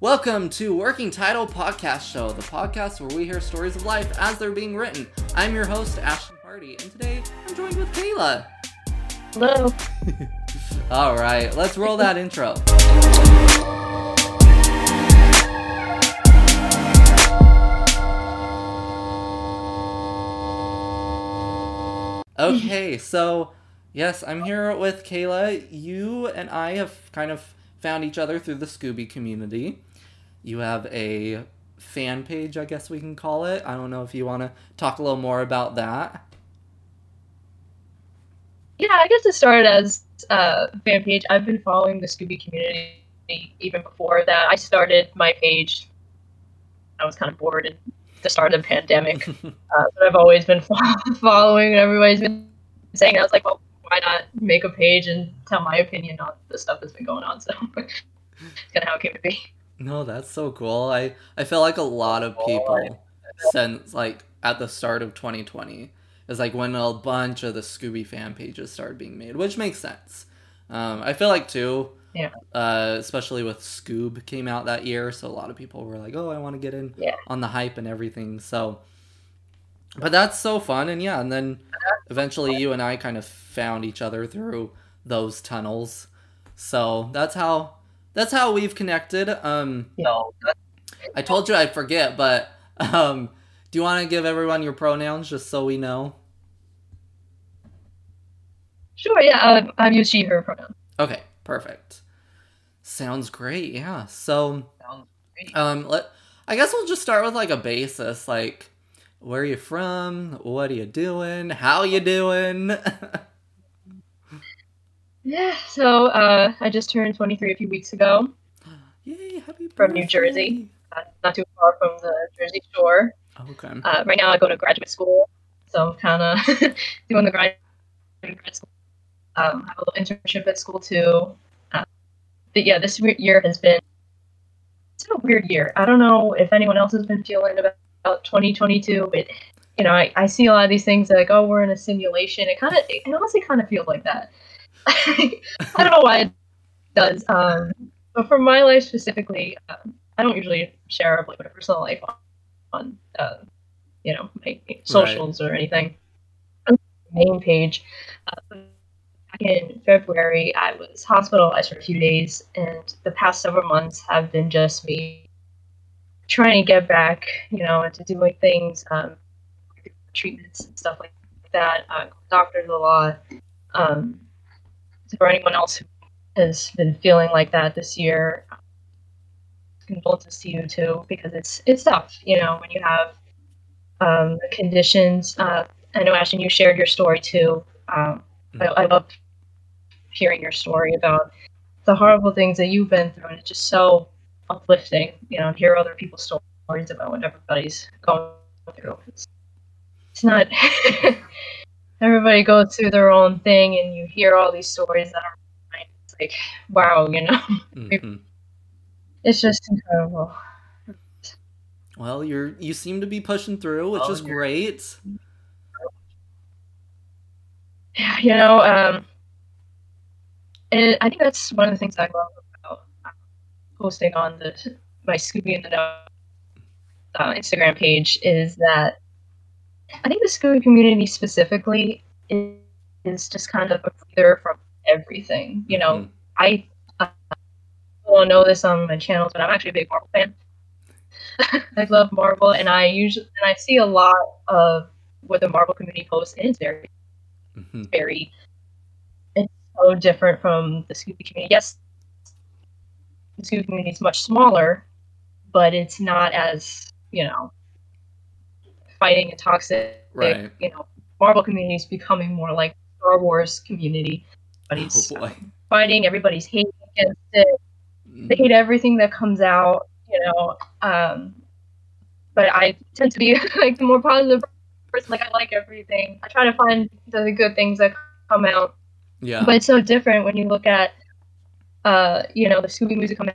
Welcome to Working Title Podcast Show, the podcast where we hear stories of life as they're being written. I'm your host, Ashton Hardy, and today I'm joined with Kaila. Hello. All right, let's roll that intro. Okay, so yes, I'm here with Kaila. You and I have kind of found each other through the Scooby community. You have a fan page, I guess we can call it. I don't know if you want to talk a little more about that. Yeah, I guess it started as a fan page. I've been following the Scooby community even before that. I started my page. I was kind of bored at the start of the pandemic, uh, but I've always been following, and everybody's been saying. I was like, well, why not make a page and tell my opinion on the stuff that's been going on? So, it's kind of how it came to be. No, that's so cool. I I feel like a lot of people since like at the start of 2020 is like when a bunch of the Scooby fan pages started being made, which makes sense. Um, I feel like too, Yeah. uh, especially with Scoob came out that year, so a lot of people were like, "Oh, I want to get in Yeah. on the hype and everything." So, but that's so fun, and yeah, and then eventually you and I kind of found each other through those tunnels. So that's how that's how we've connected. Um, No. I told you I'd forget, but um, do you want to give everyone your pronouns just so we know? Sure. Yeah. Um, I'm used she her pronoun. Okay, perfect. Sounds great. Yeah. So, um, let I guess we'll just start with like a basis, like where are you from? What are you doing? How you doing? Yeah. So uh, I just turned 23 a few weeks ago. Yay! Happy From New. Jersey. Uh, not too far from the Jersey Shore. Okay. Uh, right now, I go to graduate school, so I'm kind of doing the grad grad school. Um, I have a little internship at school too. Uh, but yeah, this year has been it's been a weird year. I don't know if anyone else has been feeling about, about 2022, but you know, I, I see a lot of these things like, oh, we're in a simulation. It kind of, it honestly kind of feels like that. I don't know why it does. Um, but for my life specifically, um, I don't usually share like my personal life on, on uh, you know, my socials or anything. On the main page, uh, back in February, I was hospitalized for a few days, and the past several months have been just me trying to get back, you know, into doing things, um, treatments and stuff like that. Uh, doctors a lot. Um, for anyone else who has been feeling like that this year, condolences to you too, because it's it's tough, you know, when you have um, conditions. Uh, I know, Ashton, you shared your story too. Um, I, I love hearing your story about the horrible things that you've been through, and it's just so uplifting, you know, to hear other people's stories about what everybody's going through. It's, it's not everybody goes through their own thing, and you hear all these stories that are it's like, wow, you know, Mhm. it's just incredible. Well, you're you seem to be pushing through, which Oh, is great. Yeah, you know, um, and I think that's one of the things I love about uh, posting on the my Scooby in the Know uh, Instagram page is that I think the Scooby community specifically is, is just kind of a breather from everything. You know, Mhm. I uh, don't know this on my channels, but I'm actually a big Marvel fan. I love Marvel, and I usually and I see a lot of what the Marvel community posts, and it's very Mhm. very it's so different from the Scooby community. Yes, the Scooby community is much smaller, but it's not as you know fighting and toxic. Right. You know, Marvel community is becoming more like Star Wars community. Everybody's Oh boy. fighting, everybody's hating against it. They hate everything that comes out. You know, um, but I tend to be like the more positive person. Like I like everything. I try to find the good things that come out Yeah. but it's so different when you look at uh you know the scooby music coming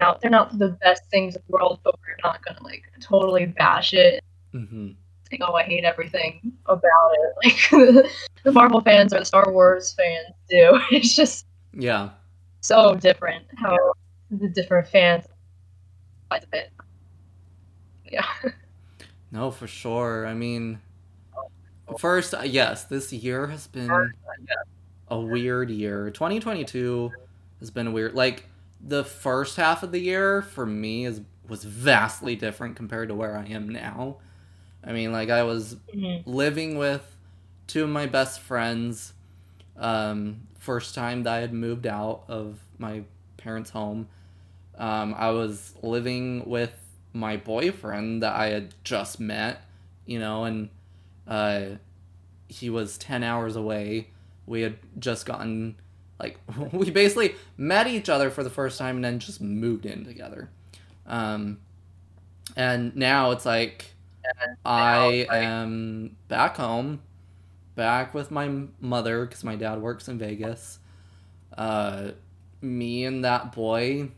out they're not the best things in the world but we're not gonna like totally bash it hmm saying oh i hate everything about it like the marvel fans or the star wars fans do it's just Yeah. so different how the different fans quite a bit. Yeah. No, for sure. I mean, first, uh, yes, this year has been a weird year. 2022 has been weird. Like the first half of the year for me is was vastly different compared to where I am now. I mean, like I was Mhm. living with two of my best friends. Um, first time that I had moved out of my parents' home. Um, I was living with my boyfriend that I had just met, you know, and uh, he was 10 hours away. We had just gotten, like, we basically met each other for the first time and then just moved in together. Um, and now it's like, I am back home, back with my mother because my dad works in Vegas. Uh, me and that boy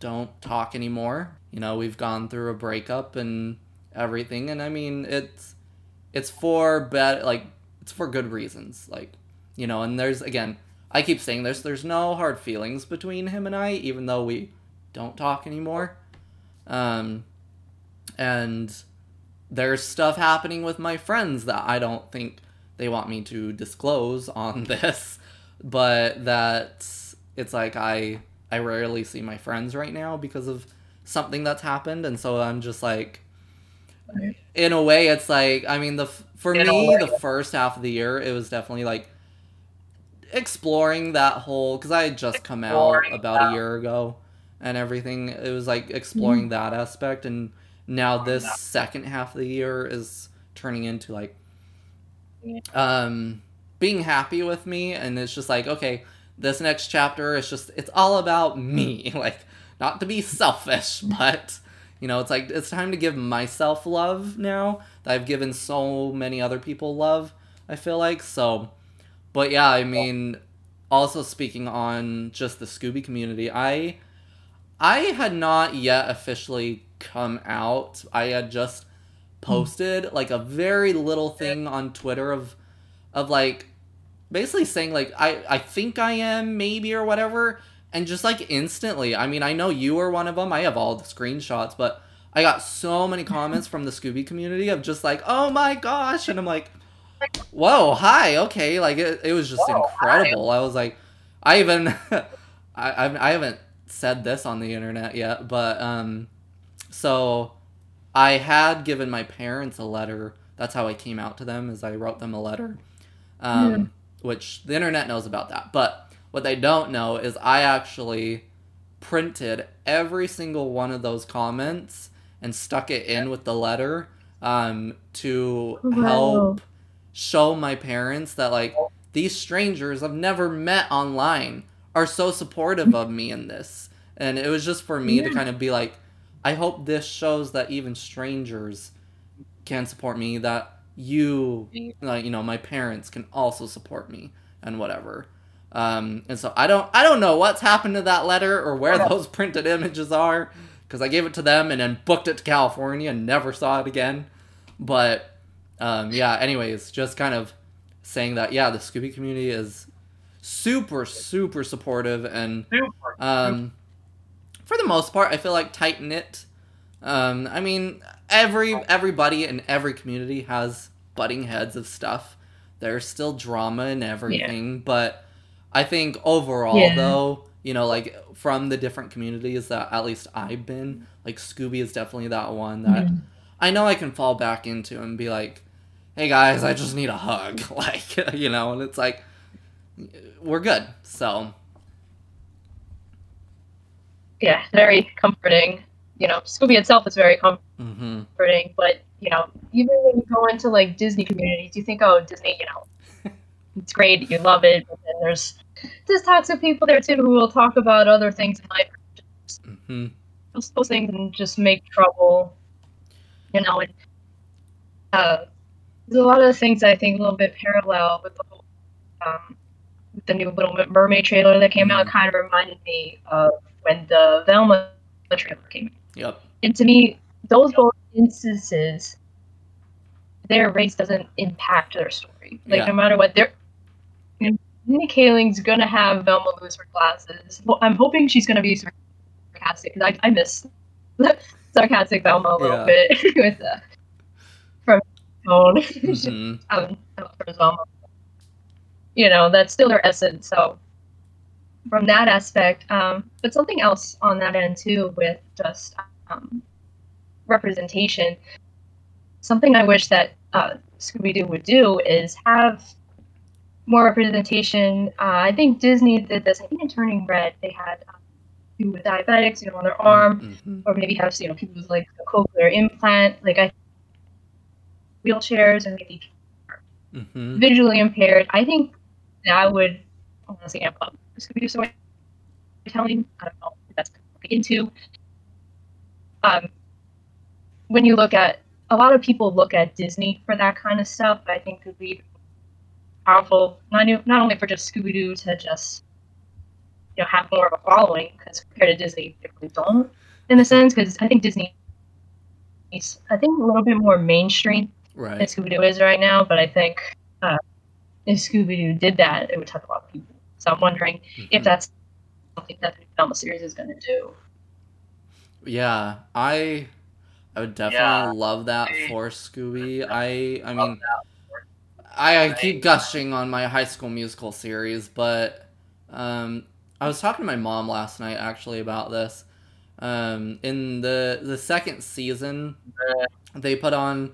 don't talk anymore. You know, we've gone through a breakup and everything, and I mean, it's it's for bad, like it's for good reasons, like you know. And there's again, I keep saying this. There's no hard feelings between him and I, even though we don't talk anymore. Um, and there's stuff happening with my friends that I don't think they want me to disclose on this, but that it's like I I rarely see my friends right now because of something that's happened, and so I'm just like, Right. in a way, it's like I mean the for In me the first half of the year it was definitely like exploring that whole because I had just come out about that. a year ago and everything. It was like mm-hmm. exploring that aspect, and now this second half of the year is turning into like um being happy with me, and it's just like okay, this next chapter is just it's all about me, like not to be selfish, but you know, it's like it's time to give myself love now that I've given so many other people love. I feel like so, but yeah, I mean, also speaking on just the Scooby community, I I had not yet officially come out. I had just posted like a very little thing on Twitter of of like basically saying like I I think I am maybe or whatever and just like instantly. I mean, I know you were one of them. I have all the screenshots, but I got so many comments from the Scooby community of just like, "Oh my gosh." And I'm like, "Whoa, hi. Okay." Like it, it was just Whoa, incredible. I was like I even I, I I haven't said this on the internet yet, but um so I had given my parents a letter. That's how I came out to them, is I wrote them a letter. Um, which the internet knows about that. But what they don't know is I actually printed every single one of those comments and stuck it in with the letter um, to Wow. help show my parents that like these strangers I've never met online are so supportive of me in this. And it was just for me to kind of be like, I hope this shows that even strangers can support me, that you, like, you know, my parents can also support me and whatever. Um, and so I don't, I don't know what's happened to that letter or where those printed images are, because I gave it to them and then booked it to California and never saw it again. But um, yeah, anyways, just kind of saying that yeah, the Scooby community is super, super supportive and um, for the most part, I feel like tight knit. Um, I mean, every everybody in every community has butting heads of stuff. There's still drama and everything, but I think overall, Yeah. though, you know, like from the different communities that at least I've been, like Scooby is definitely that one that Mhm. I know I can fall back into and be like, "Hey guys, I just need a hug," like you know, and it's like we're good. So Yeah, very comforting. You know, Scooby itself is very hmm comforting, but you know, even when you go into like Disney communities, you think, oh, Disney, you know, it's great, you love it, but then there's there's toxic people there too who will talk about other things in life, mm-hmm those, things, and just make trouble. You know, and uh, there's a lot of things I think a little bit parallel with the whole um, the new Little Mermaid trailer that came out. Mhm. Kind of reminded me of when the Velma trailer came. Yep. And to me, those both instances, their race doesn't impact their story. Like Yeah. no matter what, they're you know, Mindy Kaling's gonna have Velma lose her glasses. Well, I'm hoping she's gonna be sarcastic because I, I miss sarcastic Velma a little Yeah. bit with uh, from tone Mhm. um, Velma. You know, that's still her essence. So from that aspect, um, but something else on that end too, with just um, representation. Something I wish that uh, Scooby Doo would do is have more representation. Uh, I think Disney did this. I think in Turning Red, they had um, people with diabetics, you know, on their arm, Mhm. or maybe have you know people with like a cochlear implant, like I wheelchairs, and maybe Mhm. visually impaired. I think that would honestly amp up Scooby Doo storytelling. I don't know if that's into. Um, when you look at a lot of people look at Disney for that kind of stuff, but I think could be powerful not not only for just Scooby Doo to just you know have more of a following because compared to Disney, they really don't in a sense because I think Disney is I think a little bit more mainstream than Scooby Doo is right now, but I think uh, if Scooby Doo did that, it would touch a lot of people. So I'm wondering if Mhm. that's something that the new Velma series is going to do. Yeah, I I would definitely Yeah. love that for Scooby. I I mean I, I keep gushing on my high school musical series, but um I was talking to my mom last night actually about this. Um in the the second season they put on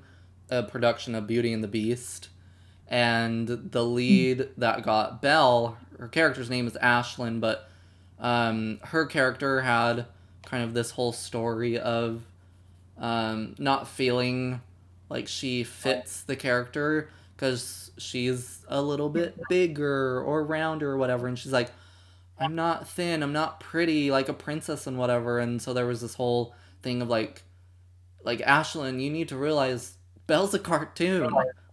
a production of Beauty and the Beast and the lead that got Belle, her character's name is Ashlyn, but um her character had kind of this whole story of um, not feeling like she fits the character because she's a little bit bigger or rounder or whatever and she's like i'm not thin i'm not pretty like a princess and whatever and so there was this whole thing of like like ashlyn you need to realize belle's a cartoon.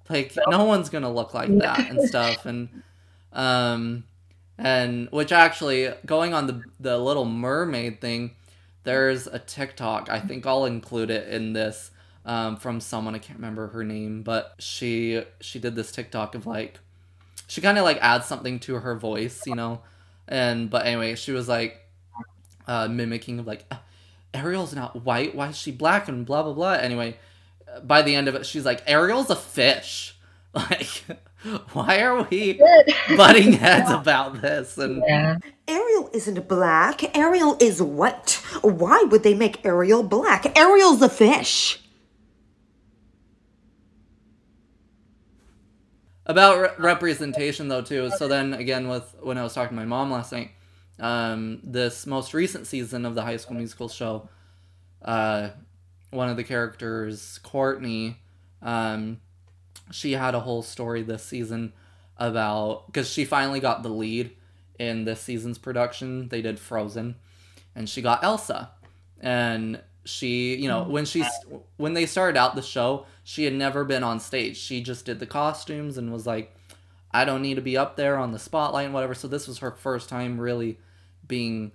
Like no one's gonna look like that and stuff and um and which actually going on the the little mermaid thing there's a tiktok i think i'll include it in this um, from someone i can't remember her name but she she did this tiktok of like she kind of like adds something to her voice you know? And but anyway she was like uh mimicking of like "Uh, ariel's not white why is she black? and blah blah blah. Anyway by the end of it she's like ariel's a fish. Like why are we butting heads about this and Yeah. Ariel isn't black. Ariel is white. Why would they make Ariel black? Ariel's a fish. about re- representation though too so then again with when i was talking to my mom last night um this most recent season of the high school musical show uh one of the characters courtney um she had a whole story this season about because she finally got the lead in this season's production. They did frozen and she got elsa. And she you know when she when they started out the show she had never been on stage. She just did the costumes and was like i don't need to be up there on the spotlight and whatever. So this was her first time really being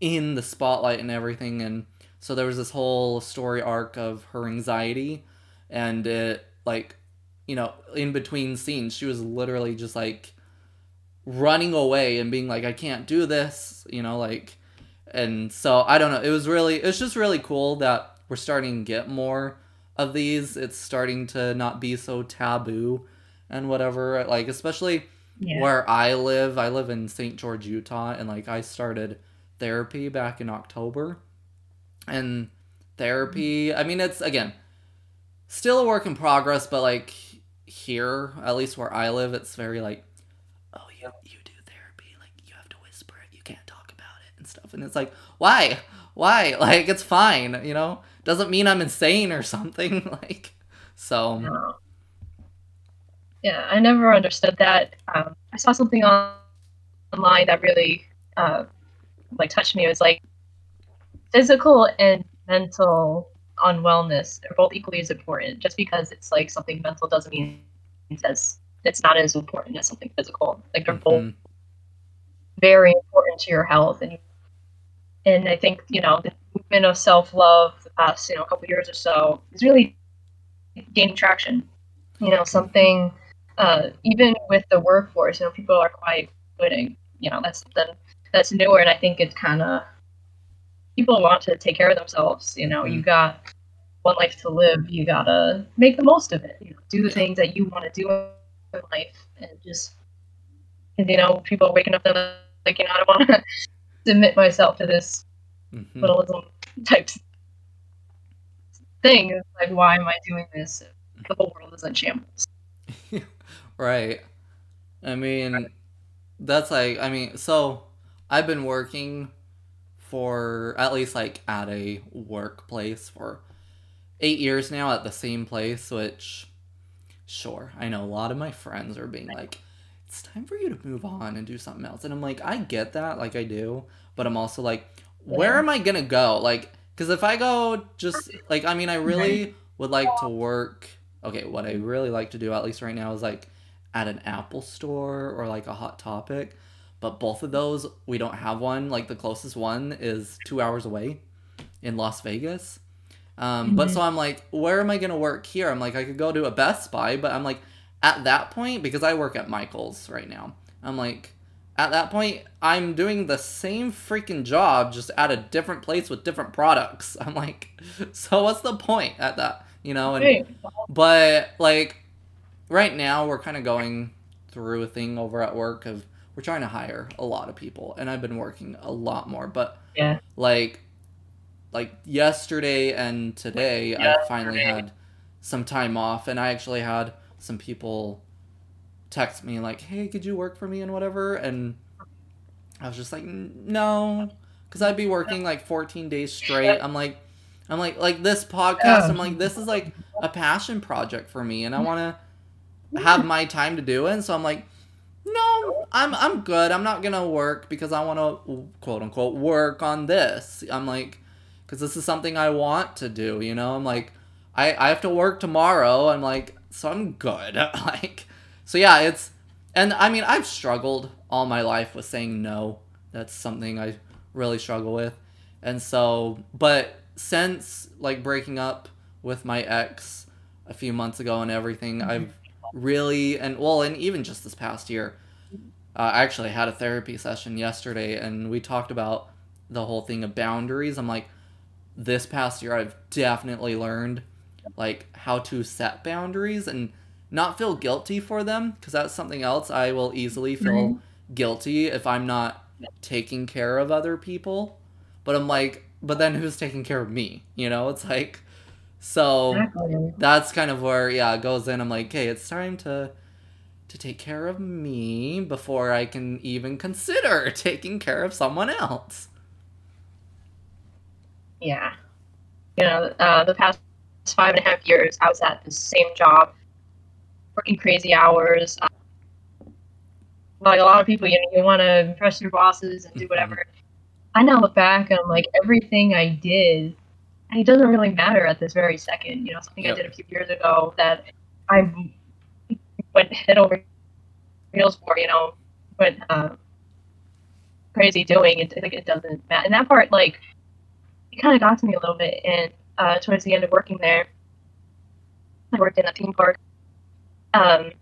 in the spotlight and everything. And so there was this whole story arc of her anxiety and it like you know in between scenes she was literally just like running away and being like i can't do this you know like and so i don't know it was really it's just really cool that we're starting to get more of these it's starting to not be so taboo and whatever like especially Yeah. where i live i live in st george utah and like i started therapy back in october and therapy i mean it's again still a work in progress but like here at least where i live it's very like oh you you do therapy like you have to whisper it you can't talk about it and stuff and it's like why why like it's fine you know doesn't mean i'm insane or something like so. Yeah, I never understood that. Um, I saw something on online that really uh, like touched me. It was like physical and mental unwellness are both equally as important. Just because it's like something mental doesn't mean it's as it's not as important as something physical. Like they're both mhm, very important to your health and and I think you know the movement of self love the past you know a couple years or so is really gaining traction. You know something uh, even with the workforce, you know people are quite quitting. You know that's something that's newer, and I think it's kind of people want to take care of themselves. You know, you Mhm. got one life to live. You gotta make the most of it. You know, do the things that you want to do in life, and just and, you know, people are waking up and like, you know, I don't want to submit myself to this Mhm. minimalism type thing. It's like, why am I doing this? if The whole world is in shambles. Right. I mean, that's like, I mean, so I've been working for at least like at a workplace for eight years now at the same place, which, sure, I know a lot of my friends are being like, it's time for you to move on and do something else. And I'm like, I get that, like I do, but I'm also like, where Yeah. am I gonna go? Like, because if I go just, like, I mean, I really would like to work. Okay, what I really like to do, at least right now, is like at an Apple store or like a Hot Topic. But both of those, we don't have one. Like the closest one is two hours away in Las Vegas. Um, But Mhm. so I'm like, where am I going to work here? I'm like, I could go to a Best Buy, but I'm like, at that point, because I work at Michael's right now, I'm like, at that point, I'm doing the same freaking job, just at a different place with different products. I'm like, so what's the point at that? You know, and Hey, but like right now we're kind of going through a thing over at work of we're trying to hire a lot of people and I've been working a lot more but Yeah. like like yesterday and today I finally had some time off and I actually had some people text me like hey could you work for me and whatever? And I was just like no. Cuz I'd be working like 14 days straight. I'm like I'm like like this podcast I'm like this is like a passion project for me and I want to have my time to do it. And so I'm like no I'm I'm good. I'm not going to work because I want to quote unquote work on this. I'm like cuz this is something I want to do you know? I'm like I I have to work tomorrow. I'm like so I'm good. Like so yeah it's and I mean I've struggled all my life with saying no. That's something I really struggle with. And so but since like breaking up with my ex a few months ago and everything mm-hmm. i've really? And well and even just this past year uh, i actually had a therapy session yesterday and we talked about the whole thing of boundaries. I'm like this past year i've definitely learned like how to set boundaries and not feel guilty for them because that's something else i will easily feel guilty if i'm not taking care of other people. But i'm like but then who's taking care of me? You know it's like so Exactly. that's kind of where yeah it goes in i'm like hey it's time to to take care of me before i can even consider taking care of someone else Yeah. You know, uh, the past five and a half years, I was at the same job, working crazy hours. Uh, like a lot of people, you know, you want to impress your bosses and do whatever. I now look back and I'm like, everything I did, it doesn't really matter at this very second. You know, something Yep. I did a few years ago that I went head over heels for, you know, went uh, crazy doing. It, like, it doesn't matter. And that part, like, it kind of got to me a little bit. And uh, towards the end of working there, I worked in a theme park. Um,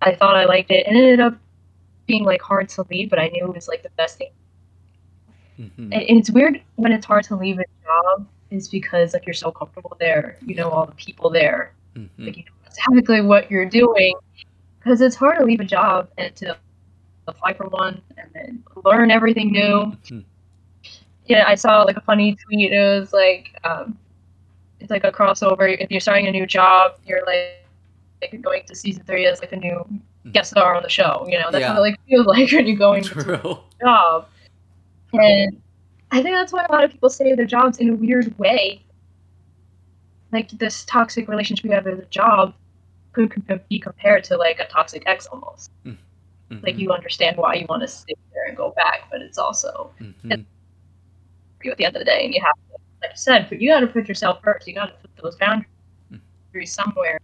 I thought I liked it, and it ended up being like hard to leave, but I knew it was like the best thing. Mhm. And, and it's weird when it's hard to leave a job, is because like you're so comfortable there, you know all the people there, Mhm. like you know exactly what you're doing. Because it's hard to leave a job and to apply for one and then learn everything new Mhm. yeah, I saw like a funny tweet. It was like, um, it's like a crossover. If you're starting a new job, you're like, like going to season three as like a new guest star on the show. You know, that's Yeah. what it like feels like when you're going to true a job. And I think that's why a lot of people stay at their jobs in a weird way. Like this toxic relationship you have with a job could be compared to like a toxic ex almost. Like Mhm. you understand why you want to stay there and go back, but it's also Mhm. for you at the end of the day, and you have to, like I said, but you got to put yourself first. You got to put those boundaries somewhere.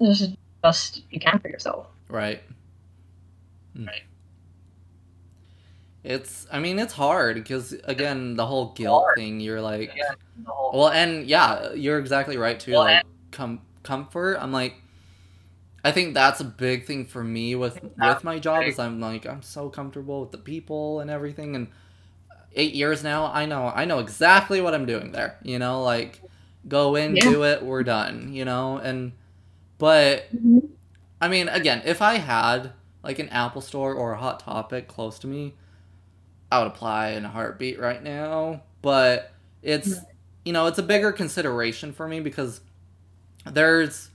This is best you can for yourself. Right. Mm. Right. It's, I mean, it's hard because, again, the whole guilt thing, you're like, well, and yeah, you're exactly right too. Well, Like, com- comfort, I'm like, I think that's a big thing for me with with my job is I'm like I'm so comfortable with the people and everything and uh, eight years now. I know I know exactly what I'm doing there. You know, like go in, Yeah. do it, we're done. You know, and but I mean, again, if I had like an Apple Store or a Hot Topic close to me, I would apply in a heartbeat right now. But it's you know it's a bigger consideration for me because there's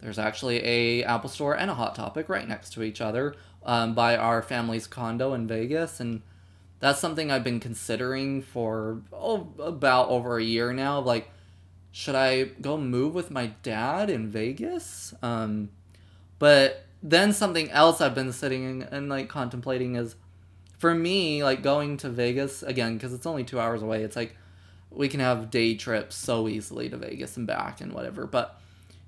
there's actually a Apple Store and a Hot Topic right next to each other um, by our family's condo in Vegas, and that's something I've been considering for oh about over a year now. Like, should I go move with my dad in Vegas? Um, but then something else I've been sitting and like contemplating is for me like going to Vegas again because it's only two hours away. It's like we can have day trips so easily to Vegas and back and whatever. But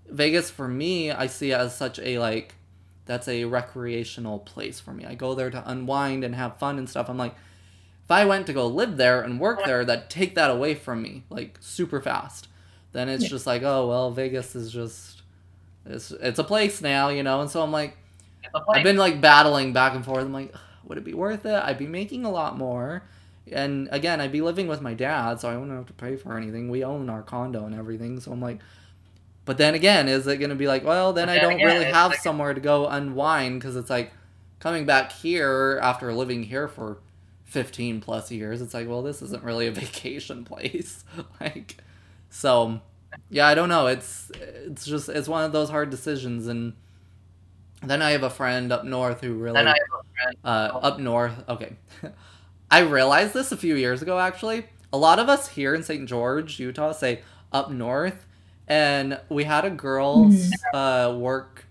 Vegas for me, I see it as such a like that's a recreational place for me. I go there to unwind and have fun and stuff. I'm like if I went to go live there and work there, that take that away from me like super fast. Then it's Yeah. just like, oh well, Vegas is just it's it's a place now, you know. And so I'm like, I've been like battling back and forth. I'm like, would it be worth it? I'd be making a lot more. And again, I'd be living with my dad, so I wouldn't have to pay for anything. We own our condo and everything, so I'm like, but then again, is it going to be like, well, then But I don't again, really have like- somewhere to go unwind because it's like coming back here after living here for 15 plus years. It's like, well, this isn't really a vacation place. like, so yeah, I don't know. It's it's just it's one of those hard decisions, and then I have a friend up north who really Then I have a friend. uh, up north. Okay, I realized this a few years ago. Actually, a lot of us here in St. George, Utah, say up north, and we had a girl uh, work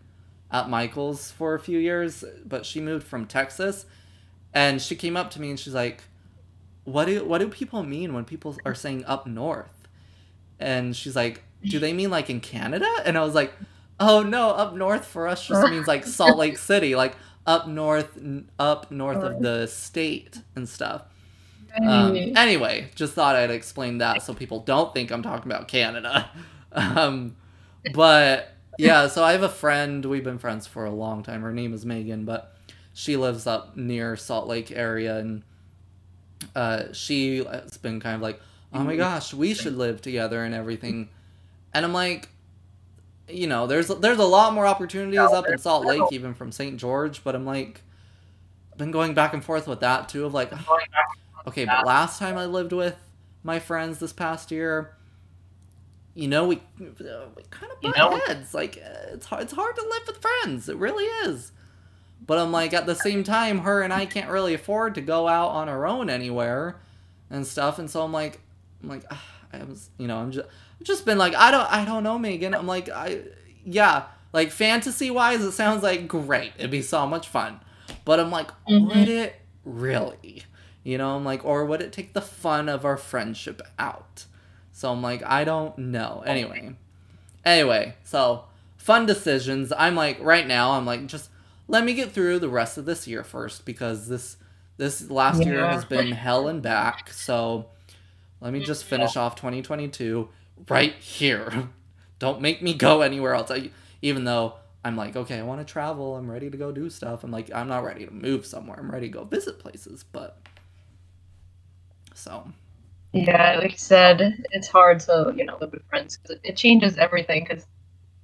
at Michael's for a few years, but she moved from Texas, and she came up to me and she's like, "What do what do people mean when people are saying up north?" And she's like, "Do they mean like in Canada?" And I was like, "Oh no, up north for us just means like Salt Lake City, like up north, up north of the state and stuff." Um, anyway, just thought I'd explain that so people don't think I'm talking about Canada. Um, but yeah, so I have a friend. We've been friends for a long time. Her name is Megan, but she lives up near Salt Lake area, and uh, she has been kind of like, "Oh my gosh, we should live together and everything." And I'm like, you know, there's there's a lot more opportunities up in Salt Lake, even from St. George. But I'm like, I've been going back and forth with that too. Of like, Okay, but last time I lived with my friends this past year, you know, we we kind of You know- heads. Like it's hard, it's hard to live with friends. It really is. But I'm like, at the same time, her and I can't really afford to go out on our own anywhere and stuff. And so I'm like, I'm like, I was, you know, I'm just, just been like, I don't, I don't know, Megan. I'm like, I, yeah, like fantasy wise, it sounds like great. It'd be so much fun. But I'm like, Mhm. would it really? You know, I'm like, or would it take the fun of our friendship out? So I'm like, I don't know. Anyway, anyway, so fun decisions. I'm like, right now, I'm like, just let me get through the rest of this year first because this this last year has been hell and back. So let me just finish off 2022 right here. Don't make me go anywhere else. I, even though I'm like, okay, I want to travel. I'm ready to go do stuff. I'm like, I'm not ready to move somewhere. I'm ready to go visit places. But so Yeah, like you said, it's hard to you know live with friends because it, it changes everything. Because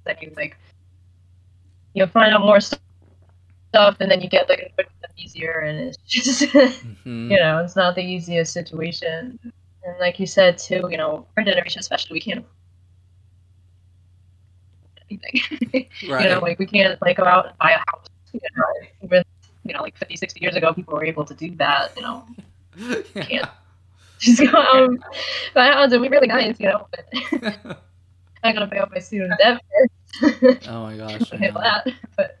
then you like you find out more stuff, and then you get like easier, and it's just mhm. you know it's not the easiest situation. And like you said too, you know, our generation especially, we can't anything. right. You know, like we can't like go out and buy a house. You know, with you know, like 50, 60 years ago, people were able to do that. You know, yeah. can't. just go out and buy a house. It'd be really nice, you know. But I gotta pay off my student debt first. oh my gosh. That. But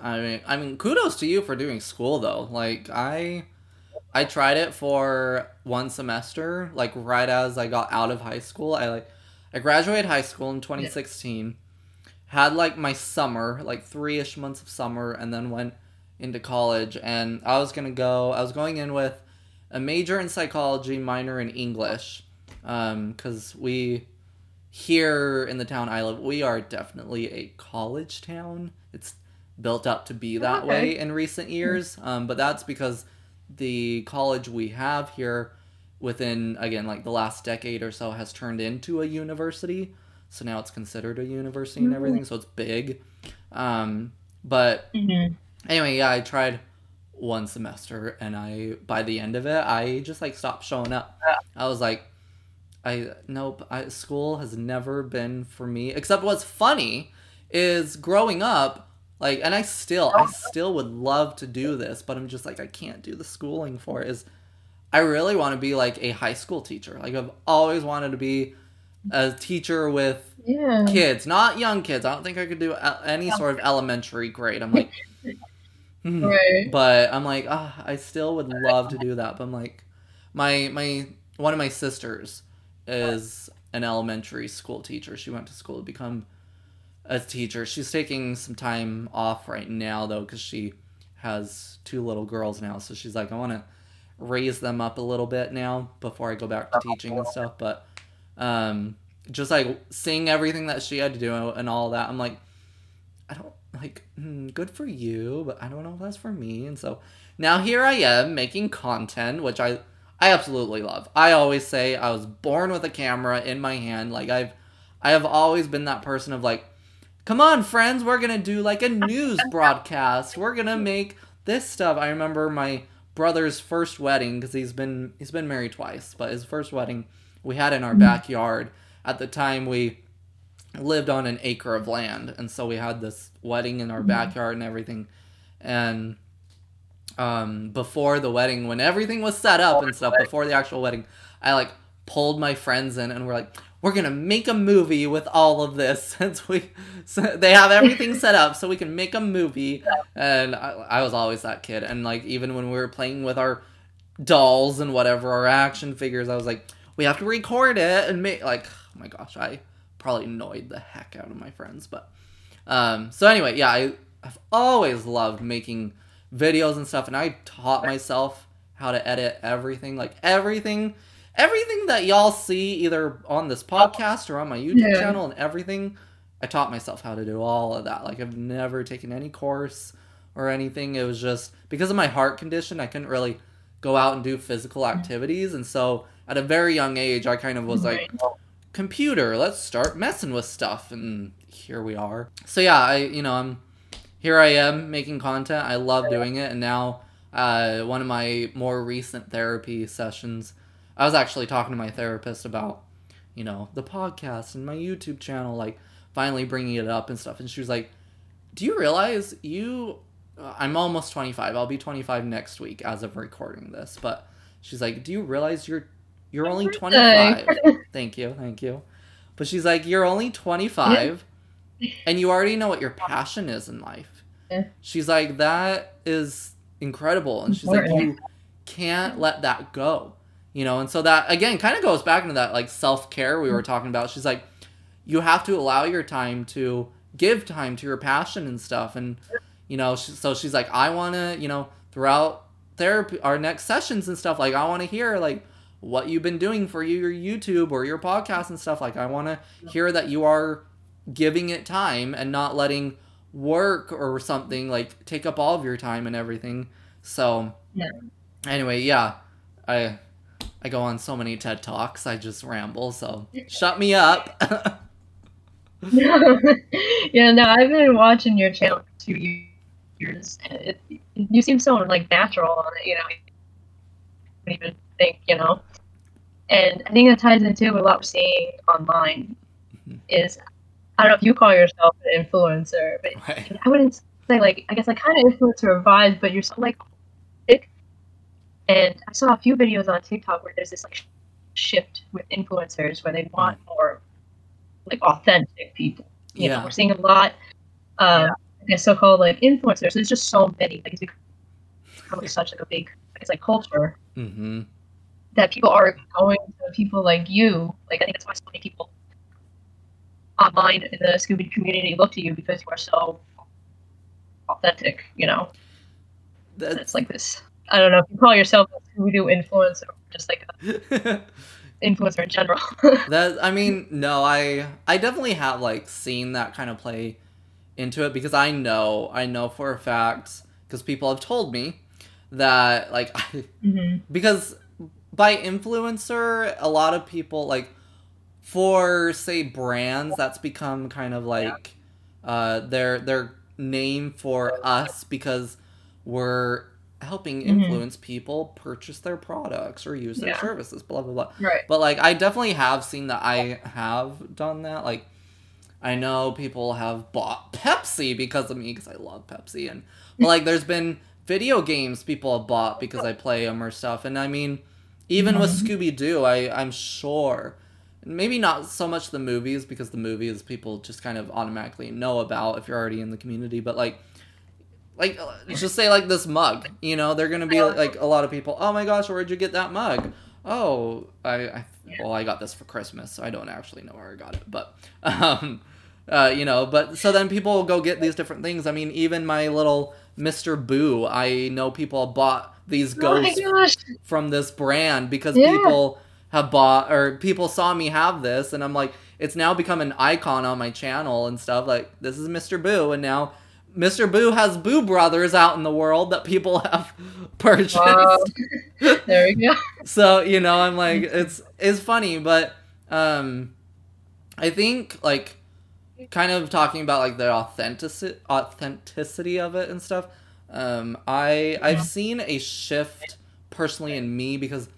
I mean, I mean, kudos to you for doing school though. Like I, I tried it for one semester, like right as I got out of high school. I like, I graduated high school in 2016. Had like my summer, like three ish months of summer, and then went into college. And I was gonna go. I was going in with a major in psychology, minor in English, Um, because we here in the town I live, we are definitely a college town. It's built up to be that Okay. way in recent years, um, but that's because the college we have here within again like the last decade or so has turned into a university. So now it's considered a university and everything so it's big. Um, but Mm-hmm. anyway yeah i tried one semester and i by the end of it i just like stopped showing up. I was like i nope I, school has never been for me except what's funny is growing up like and i still i still would love to do this but i'm just like i can't do the schooling for it is i really want to be like a high school teacher like i've always wanted to be a teacher with Yeah. kids not young kids i don't think i could do any sort of elementary grade i'm like hmm. Right. but i'm like ah, i still would love to do that but i'm like my my one of my sisters is an elementary school teacher she went to school to become a teacher. She's taking some time off right now though because she has two little girls now. So she's like i want to raise them up a little bit now before i go back to teaching and stuff. But um just like seeing everything that she had to do and all that i'm like i don't like hmm, good for you but i don't know if that's for me. And so now here i am making content which i i absolutely love. I always say i was born with a camera in my hand. Like i've i have always been that person of like come on friends we're gonna do like a news broadcast. We're gonna make this stuff. I remember my brother's first wedding because he's been he's been married twice but his first wedding we had in our backyard. At the time we lived on an acre of land and so we had this wedding in our backyard and everything. And um before the wedding when everything was set up and stuff before the actual wedding i like pulled my friends in and we're like we're gonna make a movie with all of this since we so they have everything set up so we can make a movie. And I, I was always that kid. And like even when we were playing with our dolls and whatever our action figures i was like we have to record it and make like oh my gosh i probably annoyed the heck out of my friends but um so anyway yeah i i've always loved making videos and stuff and i taught myself how to edit everything like everything everything that y'all see either on this podcast or on my youtube Yeah. channel and everything i taught myself how to do all of that. Like i've never taken any course or anything. It was just because of my heart condition i couldn't really go out and do physical activities. And so at a very young age i kind of was like computer let's start messing with stuff. And here we are. So yeah i you know i'm here i am making content. I love doing it. And now uh, one of my more recent therapy sessions i was actually talking to my therapist about you know the podcast and my youtube channel like finally bringing it up and stuff. And she was like do you realize you uh, i'm almost 25 i'll be 25 next week as of recording this. But she's like do you realize you're you're only 25 thank you thank you. But she's like you're only 25 and you already know what your passion is in life. She's like that is incredible. And she's like you can't let that go you know and so that again kind of goes back into that like self-care we were mm-hmm. talking about. She's like you have to allow your time to give time to your passion and stuff and you know she, so she's like i want to you know throughout therapy our next sessions and stuff like i want to hear like what you've been doing for your youtube or your podcast and stuff like i want to hear that you are giving it time and not letting work or something like take up all of your time and everything. So Yeah. anyway yeah i i go on so many ted talks i just ramble so shut me up yeah, no, I've been watching your channel for two years. and It, you seem so like natural on it, you know. You don't even think, you know. And I think that ties into a what we're seeing online. Mhm. Is I don't know if you call yourself an influencer, but right I wouldn't say like I guess like kind of influencer vibes, but you're so like. And I saw a few videos on TikTok where there's this like shift with influencers where they want more like authentic people. You know, Yeah. we're seeing a lot of I guess so-called like influencers. There's just so many. Like it's become such like a big it's like culture mm-hmm that people are going to people like you. Like I think that's why so many people online in the Scooby community look to you because you are so authentic. You know, that's it's like this. I don't know if you call yourself a Scooby Doo influencer or just like an influencer in general. that i mean no i i definitely have like seen that kind of play into it because i know i know for a fact because people have told me that like Mhm. because by influencer a lot of people like for say brands that's become kind of like uh their their name for us because we're helping Mhm. influence people purchase their products or use their Yeah. services blah blah blah Right. but like I definitely have seen that I have done that. Like I know people have bought Pepsi because of me because I love Pepsi and but like there's been video games people have bought because I play them or stuff. And I mean even with Mhm. Scooby Doo, I I'm sure maybe not so much the movies because the movies people just kind of automatically know about if you're already in the community, but like like uh, just say like this mug you know they're gonna be like a lot of people oh my gosh where'd you get that mug oh i, I well i got this for christmas so i don't actually know where i got it but um uh you know but so then people will go get these different things i mean even my little mr boo i know people bought these Oh ghosts gosh. from this brand because Yeah. people have bought or people saw me have this and I'm like it's now become an icon on my channel and stuff like this is Mr. Boo and now Mr. Boo has Boo Brothers out in the world that people have purchased. Wow. there we go. So, you know, I'm like it's it's funny, but um I think like kind of talking about like the authenticity authenticity of it and stuff. Um I I've seen a shift personally in me because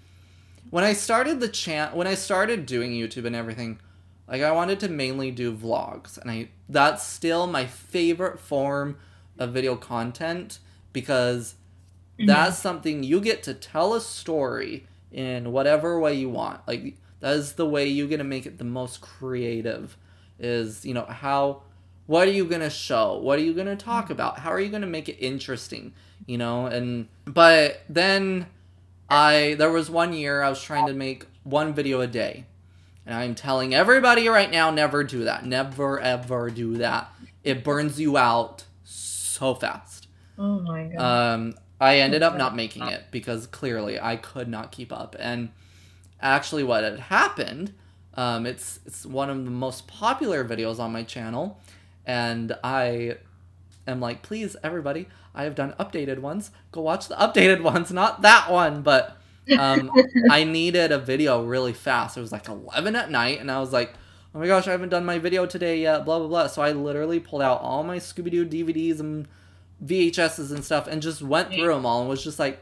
when I started the chant, when I started doing YouTube and everything, like I wanted to mainly do vlogs and I that's still my favorite form of video content because mm-hmm. that's something you get to tell a story in whatever way you want. Like that is the way you're gonna make it the most creative is, you know, how what are you going to show? What are you going to talk mm-hmm. about? How are you going to make it interesting, you know? And but then I there was one year I was trying to make one video a day. And I'm telling everybody right now never do that. Never ever do that. It burns you out so fast. Oh my god. Um, I ended up not making it because clearly I could not keep up. And actually, what had happened, um, it's it's one of the most popular videos on my channel, and I am like, please, everybody, I have done updated ones. Go watch the updated ones, not that one, but. Um, I needed a video really fast. It was like 11 at night, and I was like, oh my gosh, I haven't done my video today yet, blah, blah, blah. So I literally pulled out all my Scooby Doo DVDs and VHSs and stuff and just went through them all and was just like,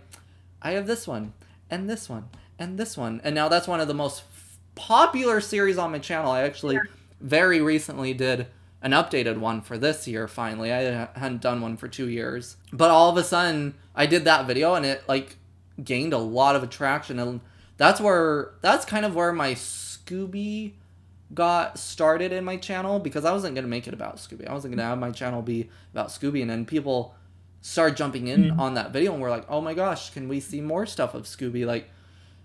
I have this one, and this one, and this one. And now that's one of the most f- popular series on my channel. I actually very recently did an updated one for this year finally. I hadn't done one for two years. But all of a sudden, I did that video and it like gained a lot of attraction. And that's where, that's kind of where my Scooby got started in my channel because I wasn't gonna make it about Scooby. I wasn't gonna have my channel be about Scooby, and then people started jumping in Mhm. on that video and we're like, "Oh my gosh, can we see more stuff of Scooby?" Like,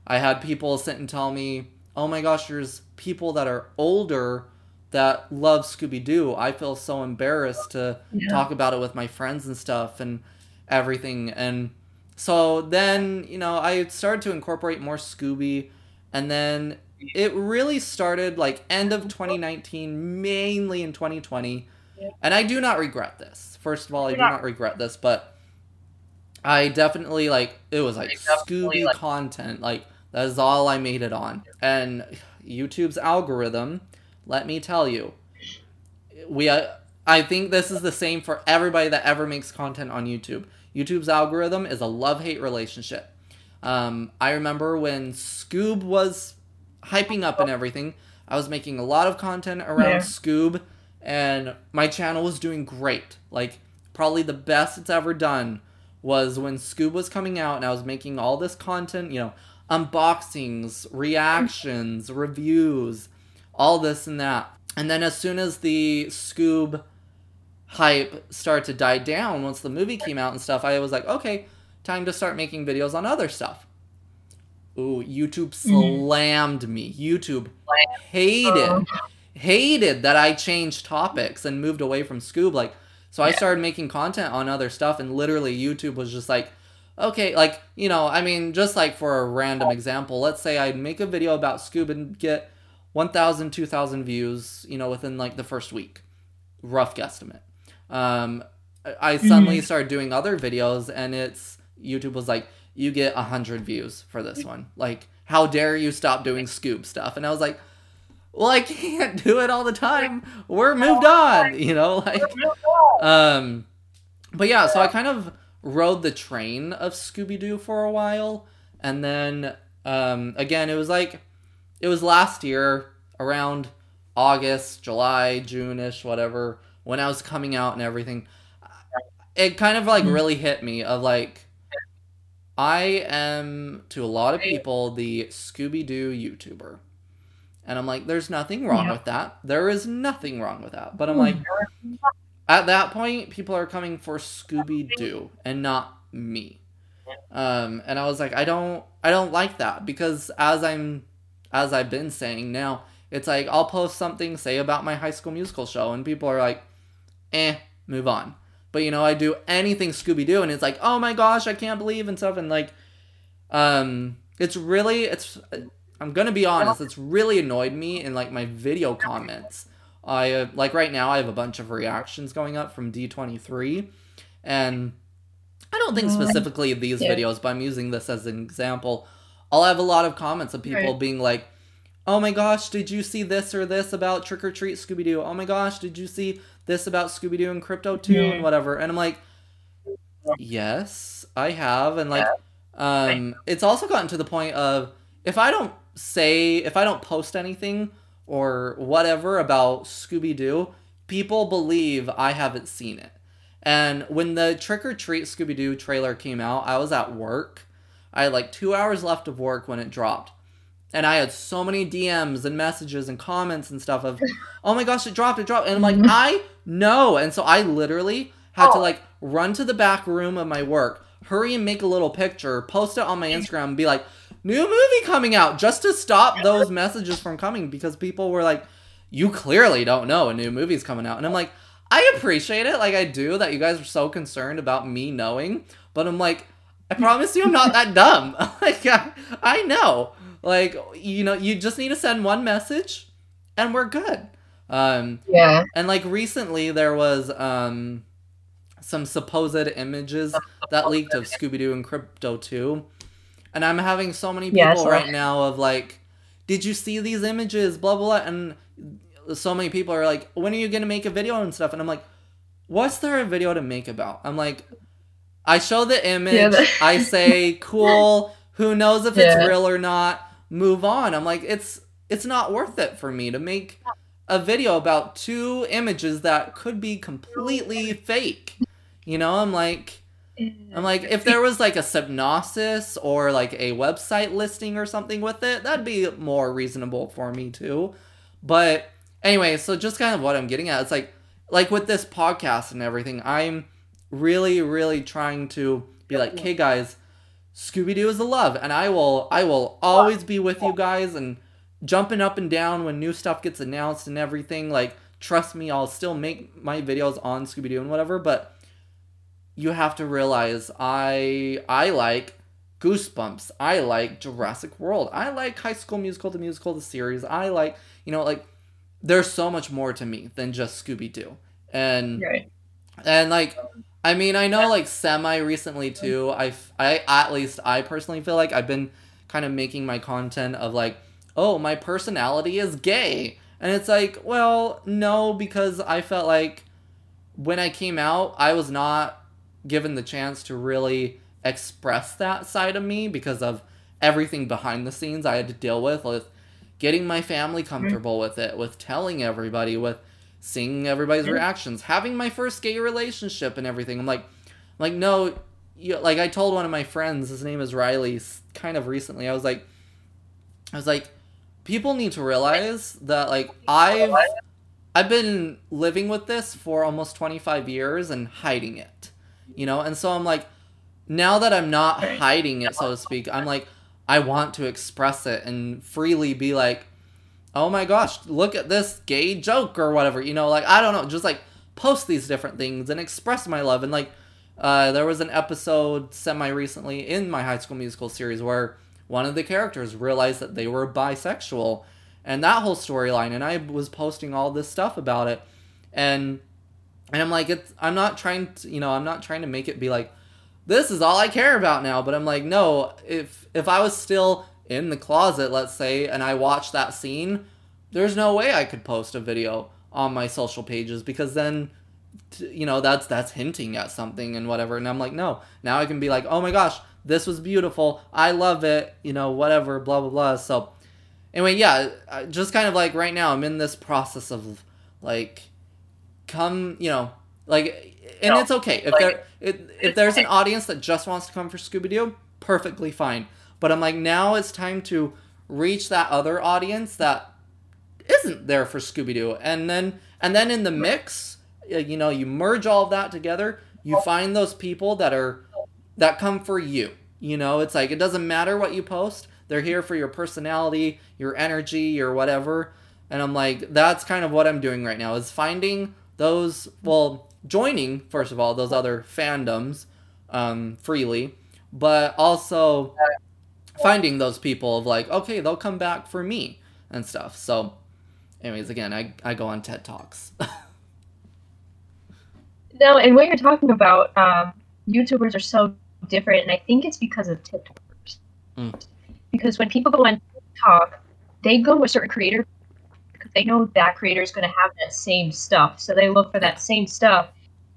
I had people sit and tell me, "Oh my gosh, there's people that are older that love Scooby Doo. I feel so embarrassed to Yeah. talk about it with my friends and stuff and everything." And so then, you know, I started to incorporate more Scooby, and then it really started like end of 2019 mainly in 2020 and i do not regret this. First of all i do not regret this but i definitely like it was like scooby like- content like that is all i made it on. And youtube's algorithm let me tell you we uh, i think this is the same for everybody that ever makes content on youtube youtube's algorithm is a love-hate relationship um, i remember when scoob was hyping up and everything. I was making a lot of content around Yeah. Scoob, and my channel was doing great. Like, probably the best it's ever done was when Scoob was coming out, and I was making all this content, you know, unboxings, reactions, reviews, all this and that. And then as soon as the Scoob hype started to die down, once the movie came out and stuff, I was like, okay, time to start making videos on other stuff. Ooh, YouTube mm. slammed me. YouTube hated hated that I changed topics and moved away from Scoob. Like, so I started making content on other stuff, and literally YouTube was just like, okay, like you know, I mean, just like for a random example, let's say I'd make a video about Scoob and get 1,000, 2,000 views, you know, within like the first week, rough guesstimate. Um, I- I suddenly started doing other videos, and it's YouTube was like, "You get a hundred views for this one. Like, how dare you stop doing Scoob stuff?" And I was like, "Well, I can't do it all the time. We're moved on, you know." Like, um, but yeah, so I kind of rode the train of Scooby Doo for a while, and then um, again, it was like it was last year around August, July, June ish, whatever, when I was coming out and everything. It kind of like really hit me of like I am to a lot of people the Scooby Doo YouTuber. And I'm like, there's nothing wrong Yeah. with that. There is nothing wrong with that. But I'm like, at that point, people are coming for Scooby Doo and not me. Um, and I was like, I don't, I don't like that because as I'm, as I've been saying now, it's like I'll post something, say about my High School Musical show, and people are like, eh, move on. But you know, I do anything Scooby Doo, and it's like, oh my gosh, I can't believe and stuff, and like, um, it's really, it's, I'm gonna be honest, it's really annoyed me in like my video comments. I uh, like right now I have a bunch of reactions going up from D23 and I don't think Mhm. specifically these videos but I'm using this as an example. I'll have a lot of comments of people Right. being like, "Oh my gosh, did you see this or this about Trick or Treat Scooby Doo? Oh my gosh, did you see this about Scooby Doo and Krypto 2 Yeah. and whatever?" And I'm like, "Yes, I have." And like um it's also gotten to the point of if I don't say if I don't post anything or whatever about Scooby Doo, people believe I haven't seen it. And when the Trick or Treat Scooby Doo trailer came out, I was at work. I had like two hours left of work when it dropped. And I had so many DMs and messages and comments and stuff of, oh my gosh, it dropped, it dropped. And I'm like, Mhm. I know. And so I literally had to like run to the back room of my work, hurry and make a little picture, post it on my Instagram, and be like, new movie coming out, just to stop those messages from coming because people were like, you clearly don't know a new movie's coming out. And I'm like, I appreciate it. Like, I do that you guys are so concerned about me knowing. But I'm like, I promise you I'm not that dumb. like, I, I know. Like, you know, you just need to send one message and we're good. Um, Yeah. and like recently there was um some supposed images that leaked of Scooby Doo and Krypto 2. And I'm having so many people Yeah, right now of like, did you see these images? Blah blah blah. And so many people are like, when are you gonna make a video and stuff? And I'm like, what's there a video to make about? I'm like, I show the image, Yeah, that- I say, cool, who knows if Yeah. it's real or not, move on. I'm like, it's it's not worth it for me to make a video about two images that could be completely fake. You know, I'm like I'm like if there was like a synopsis or like a website listing or something with it, that'd be more reasonable for me too. But anyway, so just kind of what I'm getting at, it's like like with this podcast and everything, I'm really really trying to be like, "Hey guys, Scooby Doo is the love, and I will I will always be with you guys and jumping up and down when new stuff gets announced and everything. Like, trust me, I'll still make my videos on Scooby Doo and whatever. But you have to realize I I like Goosebumps. I like Jurassic World. I like High School Musical, the musical, the series. I like you know like there's so much more to me than just Scooby Doo and. Right. And like, I mean, I know like semi recently mm. too. I, I at least I personally feel like I've been kind of making my content of like, oh, my personality is gay, and it's like, well, no, because I felt like when I came out, I was not given the chance to really express that side of me because of everything behind the scenes I had to deal with, with getting my family mm-hmm. comfortable with it, with telling everybody, with seeing everybody's reactions, having my first gay relationship and everything. I'm like, like no, you, like I told one of my friends, his name is Riley, kind of recently. I was like, I was like, people need to realize that like I've I've been living with this for almost 25 years and hiding it, you know, and so I'm like, now that I'm not hiding it, so to speak, I'm like, I want to express it and freely be like, oh my gosh, look at this gay joke or whatever, you know, like I don't know, just like post these different things and express my love. And like, uh, there was an episode semi recently in my High School Musical series where one of the characters realized that they were bisexual, and that whole storyline. And I was posting all this stuff about it, and and I'm like, it's I'm not trying to, you know, I'm not trying to make it be like, this is all I care about now. But I'm like, no, if if I was still in the closet, let's say, and I watch that scene, there's no way I could post a video on my social pages because then you know that's that's hinting at something and whatever. And i'm like no now i can be like oh my gosh this was beautiful. I love it you know whatever blah blah blah. So anyway yeah just kind of like right now i'm in this process of like come you know like and No, it's okay. If like, there if, if there's an audience that just wants to come for scooby-doo perfectly fine but i'm like now it's time to reach that other audience that isn't there for scooby-doo. And then and then in the mix you know you merge all of that together you find those people that are that come for you. You know it's like it doesn't matter what you post they're here for your personality your energy your whatever. And i'm like that's kind of what i'm doing right now is finding those well joining first of all those other fandoms um, freely but also finding those people of like okay they'll come back for me and stuff so anyways again i, I go on ted talks No, and what you're talking about, um, YouTubers are so different, and I think it's because of TikTokers. Mm. Because when people go on TikTok, they go to a certain creator because they know that creator is going to have that same stuff, so they look for that same stuff,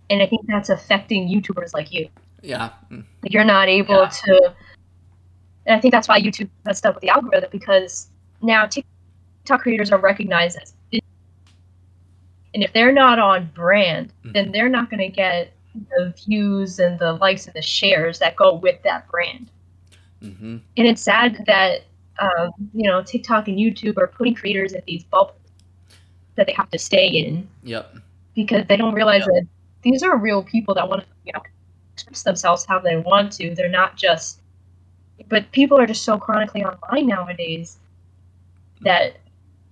and I think that's affecting YouTubers like you. yeah mm, You're not able Yeah. to, and I think that's why YouTube messed up with the algorithm because now TikTok creators are recognized as, and if they're not on brand, then they're not going to get the views and the likes and the shares that go with that brand. hmm And it's sad that um, you know TikTok and YouTube are putting creators in these bubbles that they have to stay in yep because they don't realize that these are real people that want to you know express themselves how they want to. They're not just. But people are just so chronically online nowadays that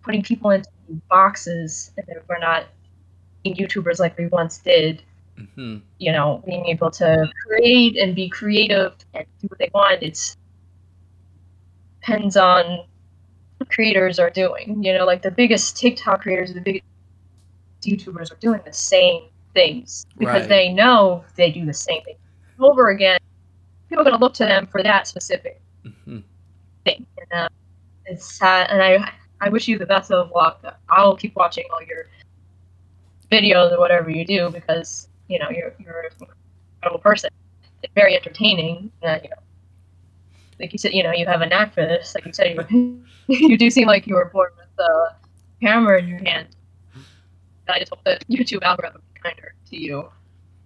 putting people into boxes and that we're not being YouTubers like we once did. hmm You know, being able to create and be creative and do what they want. It's depends on what creators are doing. You know, like the biggest TikTok creators, the biggest YouTubers are doing the same things because Right. they know they do the same thing over again. People are going to look to them for that specific hmm thing. And, uh, it's sad, and I I wish you the best of luck. I'll keep watching all your videos or whatever you do because you know you're you're an incredible person. It's very entertaining. Uh, you know, like you said, you know you have a knack for this. Like you said, you, you do seem like you were born with a camera in your hand. I just hope the YouTube algorithm is kinder to you,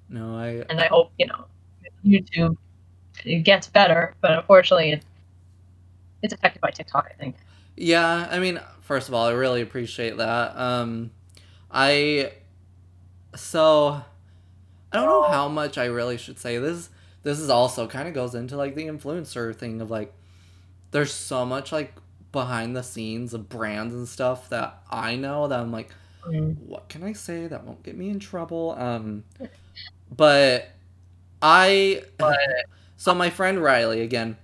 no i and I hope you know YouTube it gets better. But unfortunately, it, it's affected by TikTok. I think. Yeah, I mean, first of all, I really appreciate that. Um, I so I don't know how much I really should say this. This is also kind of goes into like the influencer thing of like, there's so much like behind the scenes of brands and stuff that I know that I'm like, what can I say that won't get me in trouble? Um, but I, so my friend Riley again,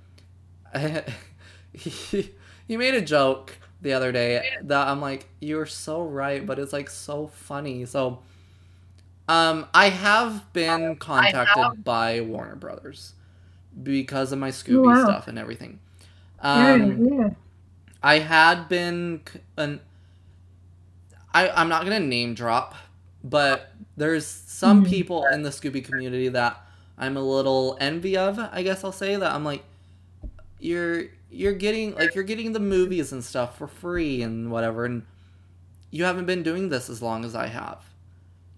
he, he made a joke the other day that I'm like, you're so right, but it's like so funny. So, um, I have been contacted by Warner Brothers because of my Scooby wow. stuff and everything. Um, yeah. I had been an I I'm not going to name drop, but there's some Mhm. people in the Scooby community that I'm a little envy of, I guess I'll say that I'm like you're you're getting like you're getting the movies and stuff for free and whatever and you haven't been doing this as long as I have.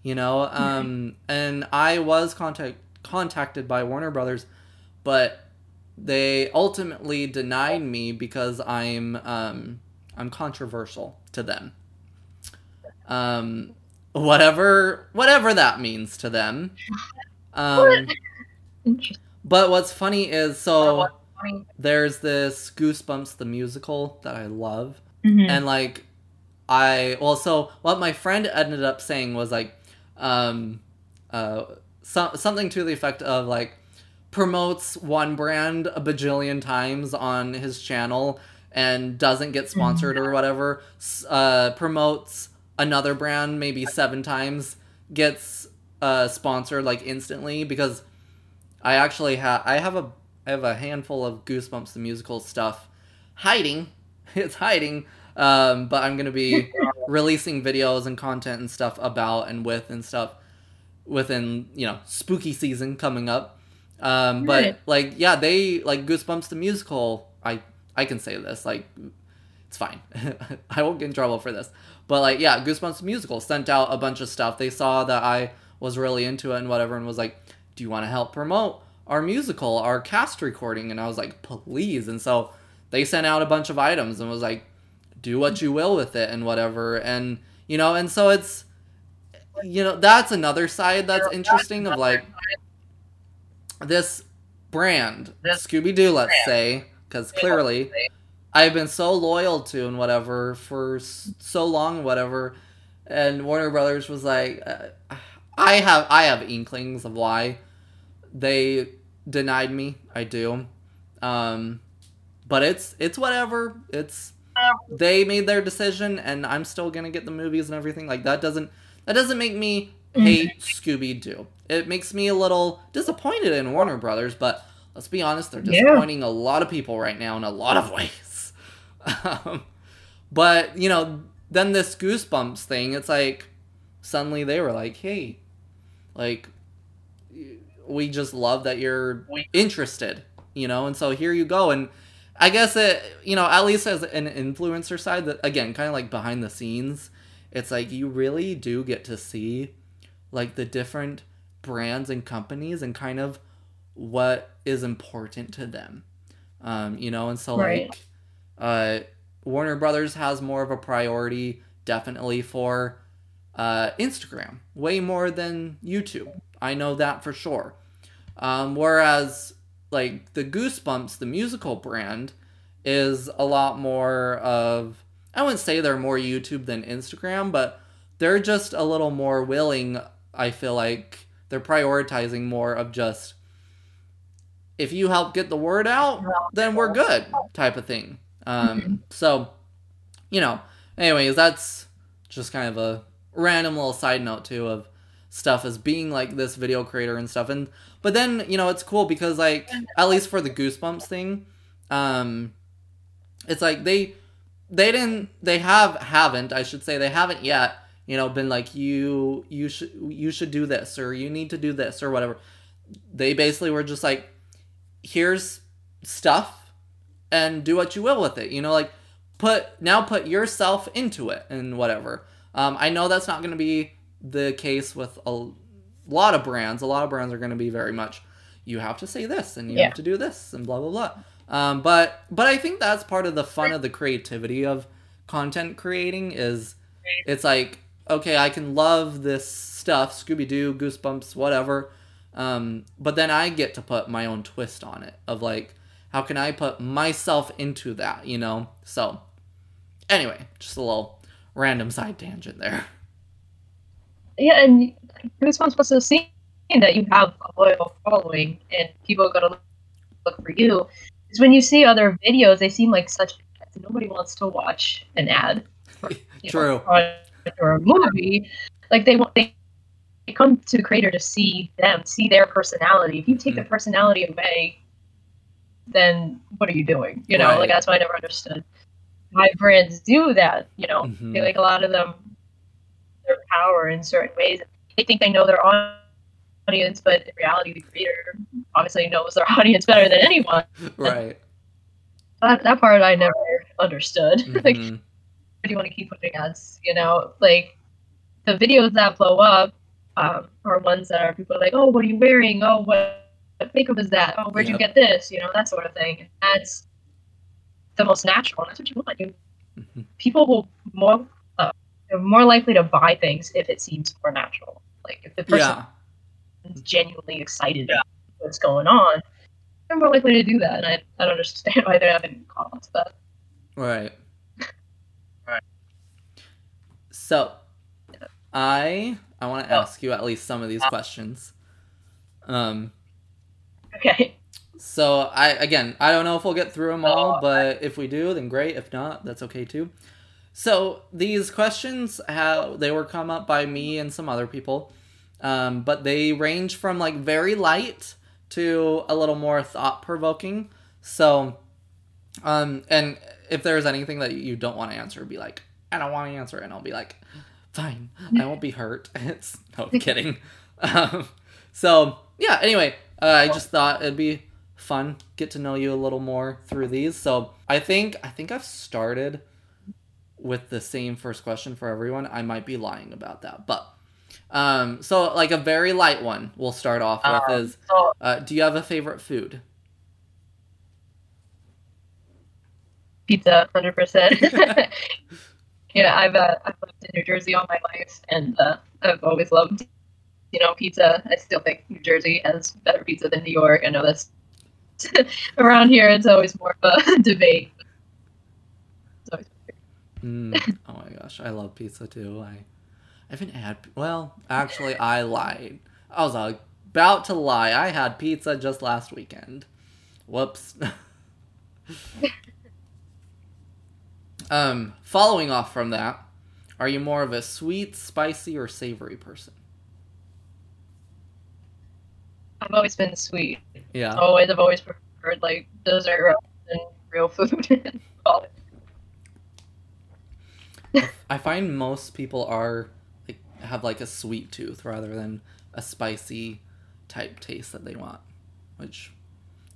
You know, um and I was contact contacted by Warner Brothers, but they ultimately denied me because I'm um I'm controversial to them. Um whatever whatever that means to them. Um. But what's funny is so Mhm. there's this Goosebumps the musical that I love Mhm. and like I well so what my friend ended up saying was like um uh so, something to the effect of like promotes one brand a bajillion times on his channel and doesn't get sponsored or whatever uh promotes another brand maybe seven times gets uh sponsored like instantly because I actually have I have a I have a handful of Goosebumps the musical stuff hiding. It's hiding. Um, but I'm gonna be releasing videos and content and stuff about and with and stuff within you know spooky season coming up. Um, but like yeah, they like Goosebumps the musical. I I can say this like it's fine. I won't get in trouble for this. But like yeah, Goosebumps the musical sent out a bunch of stuff. They saw that I was really into it and whatever, and was like, "Do you want to help promote our musical, our cast recording?" And I was like, "Please!" And so they sent out a bunch of items and was like, "Do what you will with it and whatever." And you know, and so it's you know that's another side that's interesting of like this brand Scooby Doo, let's say, because clearly I've been so loyal to and whatever for so long, whatever. And Warner Brothers was like, uh, I have I have inklings of why they denied me. I do, um, but it's it's whatever. It's they made their decision, and I'm still gonna get the movies and everything. Like that doesn't that doesn't make me hate Scooby Doo. It makes me a little disappointed in Warner Brothers, but let's be honest, they're Yeah. disappointing a lot of people right now in a lot of ways. Um, but you know, then this Goosebumps thing, it's like suddenly they were like, "Hey, like we just love that you're interested," you know, and so here you go, and I guess it, you know, at least as an influencer side, that again, kind of like behind the scenes, it's like you really do get to see like the different brands and companies and kind of what is important to them. Um, you know, and so Right. like uh Warner Brothers has more of a priority definitely for uh Instagram, way more than YouTube. I know that for sure. Um, whereas like the Goosebumps, the musical brand, is a lot more of I wouldn't say they're more YouTube than Instagram, but they're just a little more willing. I feel like they're prioritizing more of just if you help get the word out, then we're good type of thing. Um, so, you know, anyways, that's just kind of a random little side note too of stuff as being like this video creator and stuff. And but then you know it's cool because like at least for the Goosebumps thing, um, it's like they they didn't they have haven't I should say they haven't yet you know been like you you should you should do this or you need to do this or whatever. They basically were just like here's stuff and do what you will with it. You know, like put now put yourself into it and whatever. Um, I know that's not going to be the case with a lot of brands. A lot of brands are going to be very much you have to say this and you Yeah. have to do this and blah blah blah. Um, but but I think that's part of the fun of the creativity of content creating is it's like okay I can love this stuff Scooby Doo Goosebumps whatever, um, but then I get to put my own twist on it of like how can I put myself into that you know so anyway just a little random side tangent there. Yeah, and Goosebumps was so seeing that you have a loyal following and people are gonna look, look for you. Is when you see other videos, they seem like such. Nobody wants to watch an ad for you know, True. or a movie. Like they want they, they come to the creator to see them, see their personality. If you take the Mm-hmm. personality away, then what are you doing? You know, Right. like that's why I never understood why brands do that. You know, Mhm. they like a lot of them their power in certain ways. They think they know their audience, but in reality, the creator obviously knows their audience better than anyone. right. That, that part I never understood. like, Mhm. why do you want to keep putting ads? You know, like the videos that blow up um, are ones that are people are like, oh, what are you wearing? Oh, what, what makeup is that? Oh, where'd you get this? You know, that sort of thing. That's the most natural. And That's what you want. You, Mhm. people will more uh, they're more likely to buy things if it seems more natural. Like if the person Yeah. is genuinely excited about what's going on, they're more likely to do that. And I, I don't understand why they haven't caught on to that. Right. So, I I want to ask you at least some of these questions. Um. Okay. So I again I don't know if we'll get through them all, but if we do, then great. If not, that's okay too. So these questions how they were come up by me and some other people, um, but they range from like very light to a little more thought provoking. So, um, and if there's anything that you don't want to answer, be like, I don't want to answer, and I'll be like, fine, I won't be hurt. It's no I'm kidding. Um, so yeah. Anyway, uh, I just thought it'd be fun get to know you a little more through these. So I think I think I've started with the same first question for everyone. I might be lying about that, but um, so like a very light one we'll start off with Um, is so uh, do you have a favorite food? pizza, hundred percent. Yeah, I've uh, I've lived in New Jersey all my life, and uh, I've always loved, you know, pizza. I still think New Jersey has better pizza than New York. I know that's around here. It's always more of a debate. Mm, oh my gosh, I love pizza too. I, I haven't had. Well, actually, I lied. I was about to lie. I had pizza just last weekend. Whoops. um, following off from that, are you more of a sweet, spicy, or savory person? I've always been sweet. Yeah. Always, I've always preferred like dessert rather than real food. I find most people are like have like a sweet tooth rather than a spicy type taste that they want, which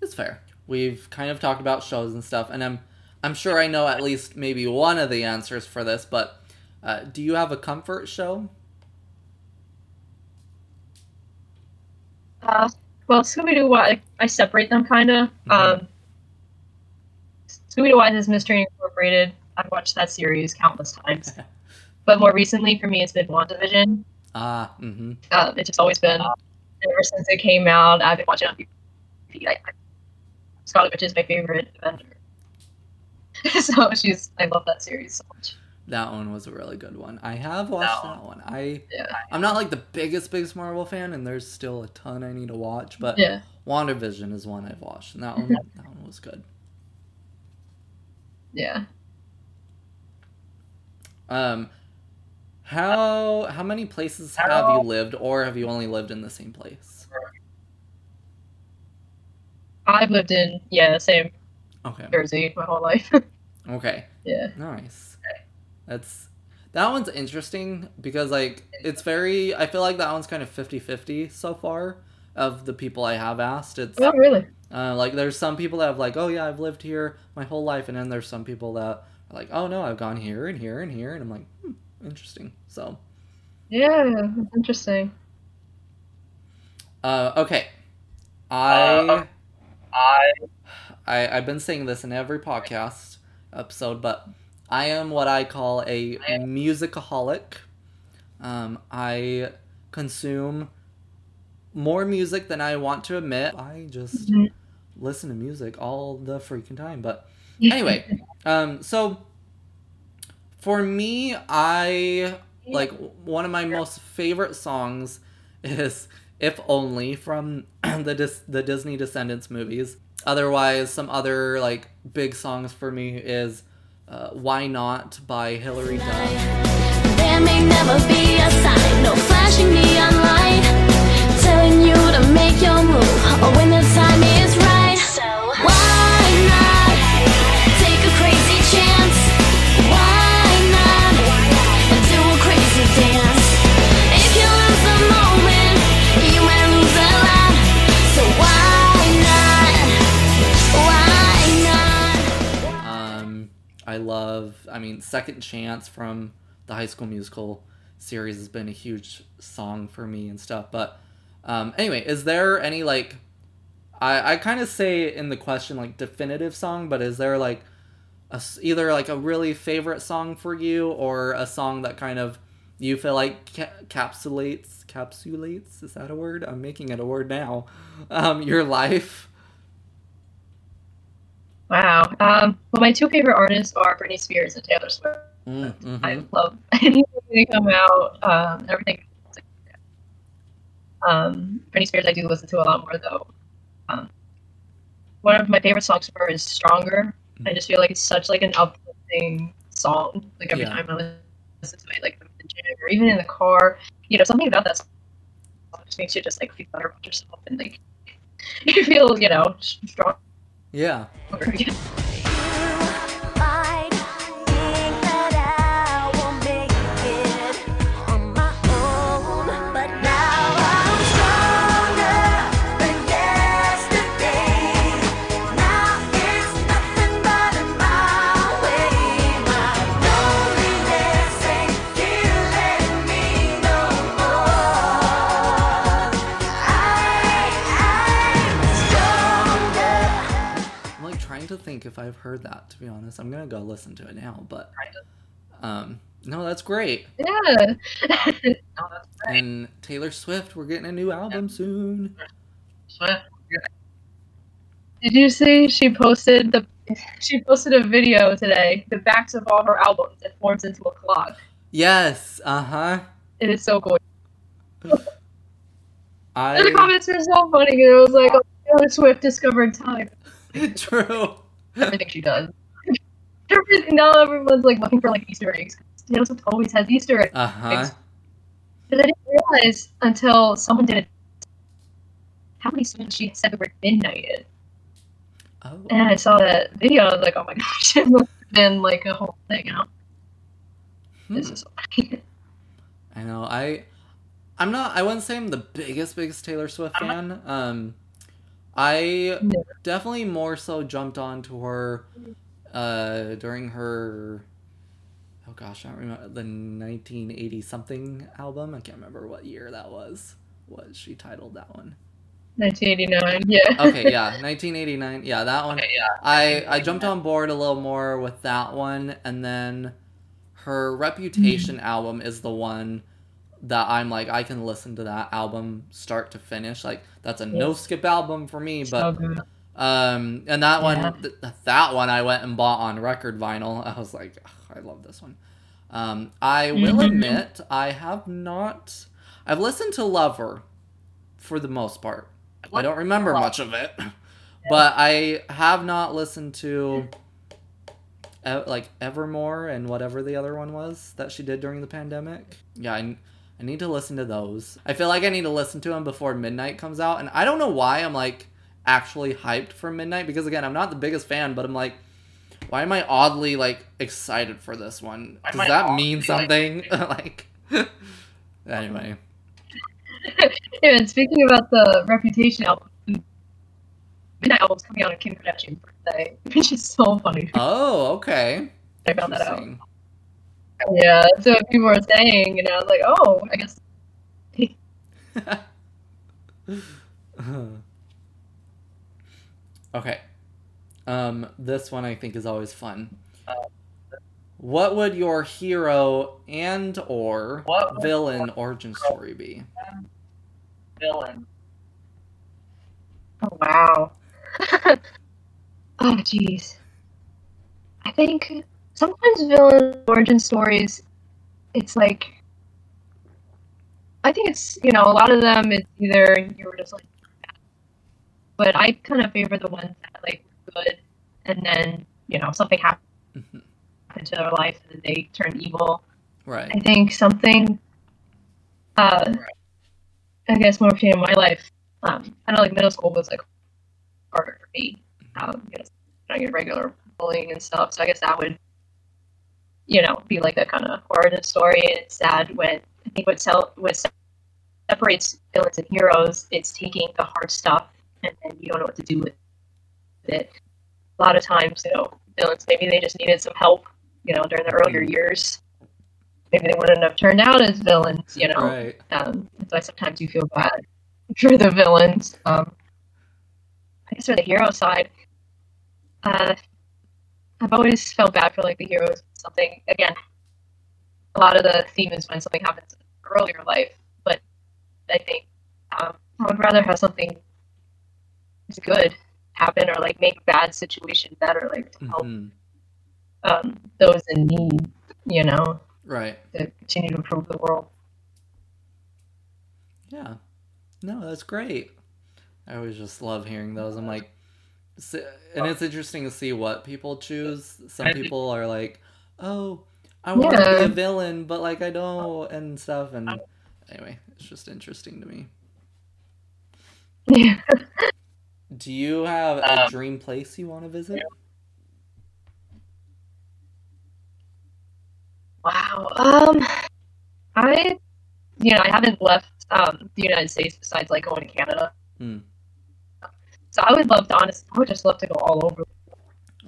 is fair. We've kind of talked about shows and stuff, and I'm I'm sure I know at least maybe one of the answers for this, but uh, do you have a comfort show? Uh, well, Scooby Doo, I, I separate them kind of. Mhm. Um, Scooby Doo Wise is Mystery Incorporated. I've watched that series countless times. but more recently, for me, it's been WandaVision. Ah, mm-hmm. Um, it's just always been, ever since it came out, I've been watching it on TV. I, I, Scarlet Witch is my favorite Avenger. so she's, I love that series so much. That one was a really good one. I have watched That that one. I Yeah. I'm not like the biggest biggest Marvel fan, and there's still a ton I need to watch, but Yeah. WandaVision is one I've watched, and that one that one was good. Yeah. Um, how how many places have you lived, or have you only lived in the same place? I've lived in, yeah, same Okay, Jersey my whole life. okay, yeah. nice. That's that one's interesting because like it's very. I feel like that one's kind of 50-50 so far of the people I have asked. It's Oh, really? uh, like there's some people that have like, oh yeah, I've lived here my whole life, and then there's some people that are like, oh no, I've gone here and here and here, and I'm like, hmm, interesting. So. Yeah, that's interesting. Uh, okay. I, I, I, I've been saying this in every podcast episode, but I am what I call a musicaholic. Um, I consume more music than I want to admit. I just Mhm. listen to music all the freaking time. But anyway, um, so for me, I like one of my most favorite songs is "If Only" from the Dis- the Disney Descendants movies. Otherwise, some other like big songs for me is uh, "Why Not" by Hilary Duff. I love. I mean, Second Chance" from the High School Musical series has been a huge song for me and stuff. But um, anyway, is there any like? I I kind of say in the question like definitive song, but is there like a either like a really favorite song for you or a song that kind of you feel like ca- capsulates capsulates is that a word? I'm making it a word now. Um, your life. Wow. Um, well, my two favorite artists are Britney Spears and Taylor Swift. Mm, mhm. I love anything they come out, um, everything. Um, Britney Spears, I do listen to a lot more though. Um, one of my favorite songs for her is "Stronger." I just feel like it's such like an uplifting song. Like every Yeah. time I listen to it, like in the gym or even in the car, you know, something about that song just makes you just like feel better about yourself and like you feel, you know, stronger. Yeah. Think if I've heard that. To be honest, I'm gonna go listen to it now. But um, no, that's great. Yeah. And Taylor Swift, we're getting a new album soon. Did you see she posted the she posted a video today, the backs of all her albums. It forms into a clock. Yes. Uh huh. It is so cool. I... the comments were so funny. and It was like, oh, Taylor Swift discovered time. true. Everything she does. Everything, now everyone's like looking for like Easter eggs. Taylor Swift always has Easter eggs. Uh huh. But I didn't realize until someone did it. How many songs she said the word midnight in? Oh. And I saw that video. I was like, oh my gosh, it must have been like a whole thing. You know? This Hmm. is funny. I know. I I'm not I wouldn't say I'm the biggest biggest Taylor Swift fan. Um I No. definitely more so jumped onto her uh during her oh gosh, I don't remember the 1980 something album. I can't remember what year that was. What she titled that one? 1989. Yeah. Okay, yeah, 1989. Yeah, that one. Yeah. I I jumped on board a little more with that one, and then her Reputation album is the one that I'm like I can listen to that album start to finish. Like that's a no skip album for me. But um, and that one, Yeah. th- that one I went and bought on record vinyl. I was like, "Ugh, I love this one. Um, I will Mhm. admit I have not. I've listened to Lover for the most part. I don't remember much of it, but I have not listened to like Evermore and whatever the other one was that she did during the pandemic. Yeah, I, I need to listen to those. I feel like I need to listen to them before Midnight comes out, and I don't know why I'm like actually hyped for Midnight because again, I'm not the biggest fan, but I'm like. Why am I oddly like excited for this one? Does that mean something? like, anyway. Yeah, and speaking about the Reputation album, Midnight album's coming out on Kim Kardashian's birthday, which is so funny. Oh, okay. I found that out. Yeah, so people were saying, and I was like, oh, I guess. okay. Um, this one I think is always fun. What would your hero and or What villain origin story be? villain. Oh wow. oh jeez. I think sometimes villain origin stories, it's like. I think it's you know a lot of them it's either you were just like, but I kind of favor the ones that like were good, and then you know something happened Mhm. to their life and then they turned evil. Right. I think something, uh, I guess more in my life, um, kind of like middle school was like harder for me. Um, you know, your regular bullying and stuff. So I guess that would, you know, be like a kind of origin story. And it's sad when I think what sell what separates villains and heroes, it's taking the hard stuff and then you don't know what to do with it. A lot of times, you know, villains maybe they just needed some help, you know, during the earlier years maybe they wouldn't have turned out as villains, you know. Right. Um, that's why sometimes you feel bad for the villains. Um, I guess for the hero side, uh, I've always felt bad for like the heroes. Something again, a lot of the theme is when something happens in earlier life, but I think um, I would rather have something that's good happen or like make bad situation better, like to help Mhm. um, those in need. You know, Right. to continue to improve the world. Yeah. No, that's great. I always just love hearing those. I'm like, and it's interesting to see what people choose. Some people are like, "Oh, I want to be a villain, but like I don't," and stuff. And anyway, it's just interesting to me. Yeah. Do you have a Um, dream place you want to visit? Wow. Um, I, you know, I haven't left um the United States besides like going to Canada. Hmm. So I would love to honestly, I would just love to go all over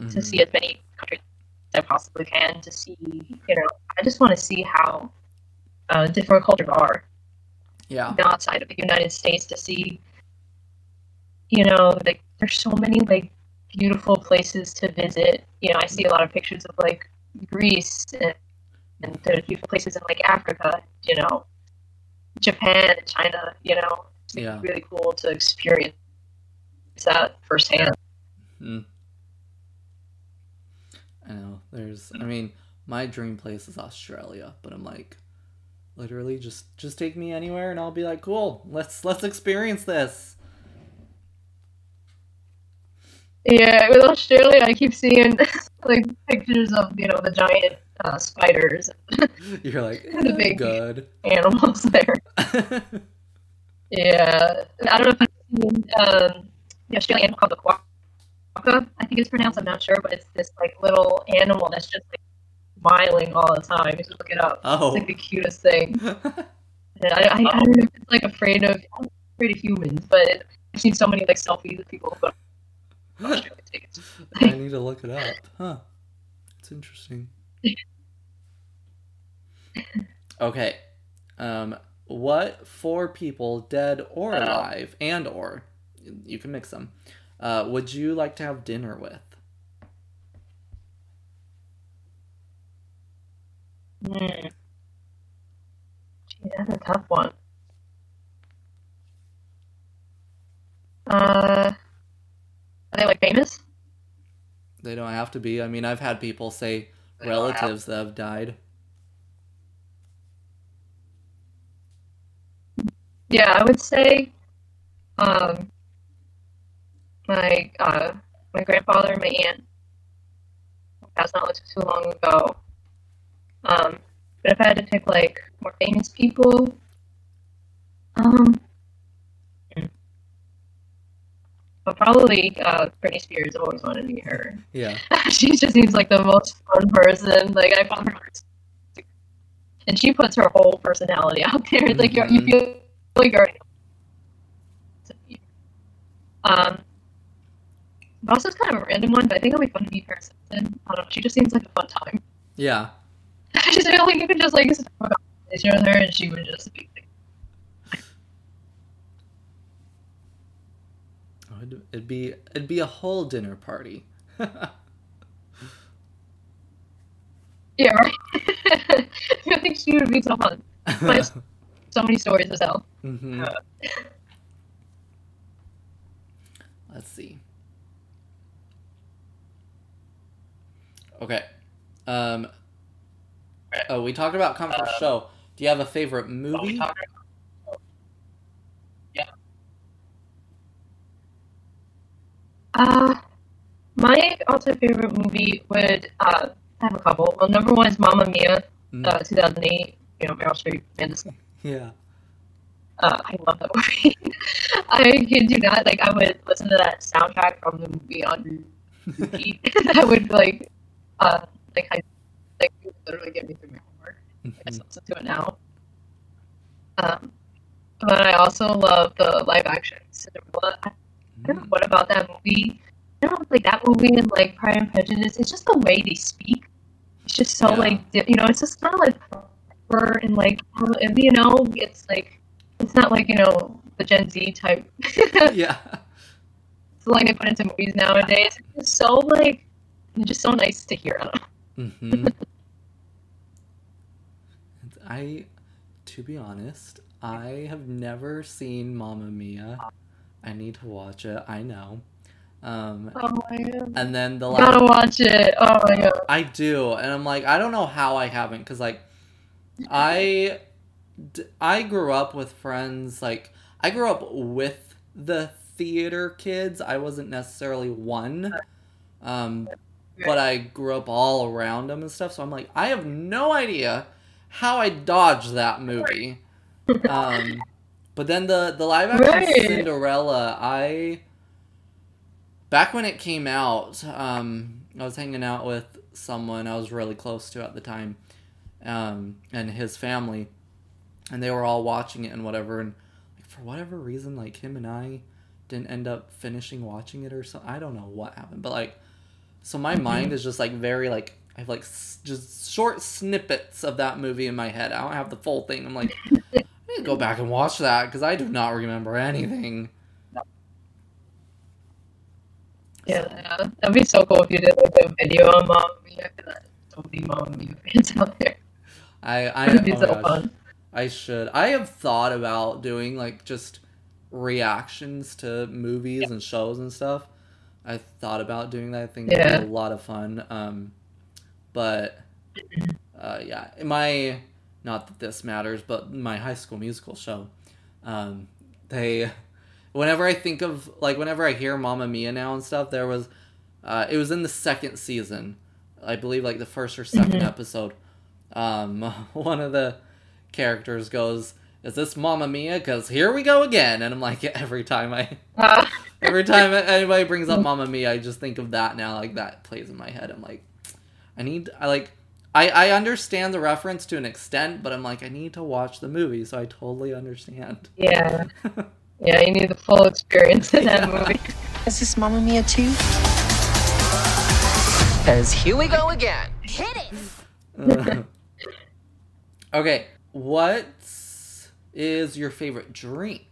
to Mhm. see as many countries as I possibly can to see, you know, I just want to see how uh, different cultures are Yeah. outside of the United States to see, you know, like there's so many like beautiful places to visit. You know, I see a lot of pictures of like Greece and, and there's beautiful places in like Africa. You know, Japan, China. You know, it's Yeah. really cool to experience that firsthand. Mm. I know. There's. I mean, my dream place is Australia, but I'm like, literally, just just take me anywhere, and I'll be like, cool. Let's let's experience this. Yeah, with Australia, I keep seeing like pictures of you know the giant uh, spiders, You're like, The "Eh, big- good. animals there. Yeah, I don't know if you've seen um, the Australian animal called the I think it's pronounced. I'm not sure, but it's this like little animal that's just like smiling all the time. You should look it up. oh. It's like the cutest thing. And I, I, I don't know if it's like afraid of I'm afraid of humans, but it, I've seen so many like selfies of people who go to Australia tickets. I need to look it up. Huh. It's interesting. Okay. Um what four people dead or alive and or you can mix them. Uh would you like to have dinner with? Hmm. Gee, that's a tough one. Uh, are they like famous? They don't have to be. I mean, I've had people say They don't have- relatives that have died. Yeah, I would say, um, my uh, my grandfather and my aunt passed not too long ago. Um, but if I had to pick like more famous people, um, but probably uh, Britney Spears. I've always wanted to meet her. Yeah. she just seems like the most fun person. Like I found her, and she puts her whole personality out there. It's like you're, you feel like you're. Um, it's kind of a random one, but I think it'll be fun to meet Paris Hilton. I don't know. She just seems like a fun time. Yeah. I just feel like you could just like have a conversation with her, and she would just be like, Oh, it'd, it'd be it'd be a whole dinner party. yeah, right. I think she would be so fun. So many stories to tell. hmm Let's see. Okay. Um. Oh, we talked about comfort Uh, show. Do you have a favorite Are we movie? talking? Uh, my all-time favorite movie would uh, have a couple. Well, number one is Mamma Mia, Mm. uh, 2008. You know, Meryl Streep, fantasy. Yeah. Uh, I love that movie. I kid do not. Like, I would listen to that soundtrack from the movie on repeat. that would like, uh, like, I, like, would literally get me through my homework. I just listen to it now. Um, but I also love the live action Cinderella. I don't know what about that movie. I don't know, like that movie and like Pride and Prejudice. It's just the way they speak. It's just so Yeah. like you know. It's just kind of like proper and like you know. It's like it's not like you know the Gen Z type yeah. slang they put into movies nowadays. It's so like it's just so nice to hear. hmm I, to be honest, I have never seen Mamma Mia. I need to watch it. I know. Um, Oh my god! and then the last, Gotta watch it. Oh my god! I do, and I'm like, I don't know how I haven't, because like, I, I grew up with friends. Like, I grew up with the theater kids. I wasn't necessarily one, um, but I grew up all around them and stuff. So I'm like, I have no idea how I dodged that movie. Um, but then the the live action Right. Cinderella, I back when it came out, um, I was hanging out with someone I was really close to at the time, um, and his family, and they were all watching it and whatever. And like, for whatever reason, like him and I didn't end up finishing watching it or something. I don't know what happened, but like, so my mm-hmm. mind is just like very like I have like s- just short snippets of that movie in my head. I don't have the full thing. I'm like, I need to go back and watch that because I do not remember anything. Yeah, yeah, that'd be so cool if you did like a video on Mamma Mia. 'cause there's so many Mamma Mia fans out there. I I That'd be oh so fun. I should. I have thought about doing like just reactions to movies and shows and stuff. I thought about doing that. I think it'd be a lot of fun. Um, but uh, yeah, my not that this matters, but my High School Musical show. Um, they, whenever I think of like whenever I hear Mamma Mia now and stuff, there was, uh, it was in the second season, I believe like the first or 2nd episode. Um, one of the characters goes, "Is this Mamma Mia?" Because here we go again, and I'm like, every time I, every time anybody brings up Mamma Mia, I just think of that now. Like that plays in my head. I'm like, I need, I like, I I understand the reference to an extent, but I'm like, I need to watch the movie, so I totally understand. yeah, yeah, you need the full experience in that movie. Is this Mamma Mia too? Cause here we go again. Hit it. Okay, what is your favorite drink?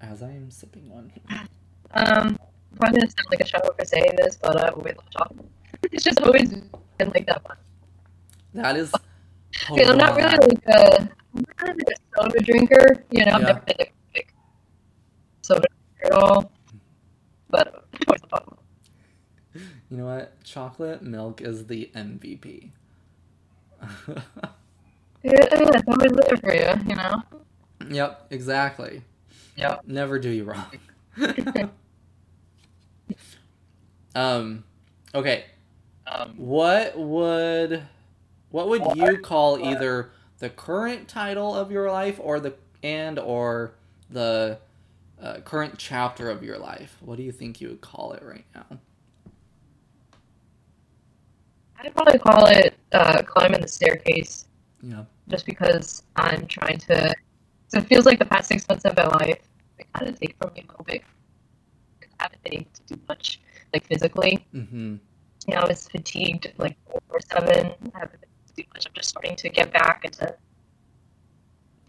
As I am sipping one. Um, I'm probably gonna sound like a child for saying this, but I always love chocolate. It's just always been like that one. That is. Because I'm not really like a, I'm not really like a soda drinker. You know, I've Yeah. never been like, like soda at all. But. You know what? Chocolate milk is the MVP. Yeah, it's always there for you. You know. yep, exactly. Yep. Never do you wrong. um, okay. Um, What would what would you call either the current title of your life or the and or the uh, current chapter of your life? What do you think you would call it right now? I'd probably call it uh, climbing the staircase, Yeah. just because I'm trying to. So it feels like the past six months of my life, they kind of take from me a little bit. I haven't been able to do much, like physically. Mm-hmm. you know, I was fatigued like four seven. I haven't been able to do much. I'm just starting to get back into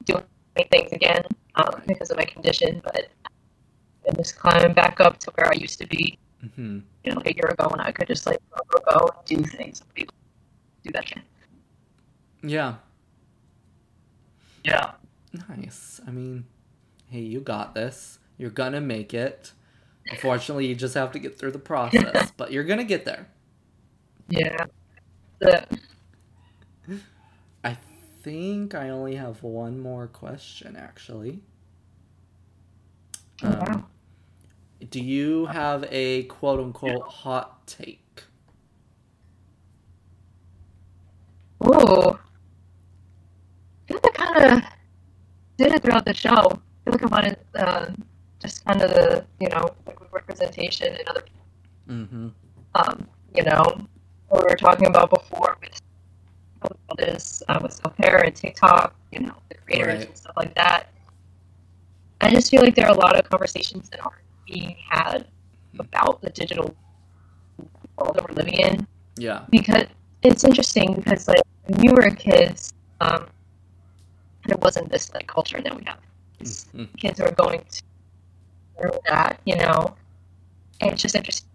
doing things again um, because of my condition. But I'm just climbing back up to where I used to be, Mm-hmm. you know, like a year ago when I could just like go, go, go and do things and be able to do that shit. Yeah. yeah. Nice. I mean, hey, you got this. You're gonna make it. Unfortunately, you just have to get through the process, but you're gonna get there. Yeah. I think I only have one more question, actually. Oh, Um, wow. do you have a quote unquote hot take? ooh. I like I kind of did it throughout the show. I feel like I wanted uh, just kind of the, you know, like representation and other Mm-hmm. um, you know, what we were talking about before with all this uh, with self care and TikTok, you know, the creators Right. and stuff like that. I just feel like there are a lot of conversations that aren't being had about the digital world that we're living in Yeah. because it's interesting because like when you were a kid, um, there wasn't this like culture that we have. Mhm. Kids are going to through that, you know, and it's just interesting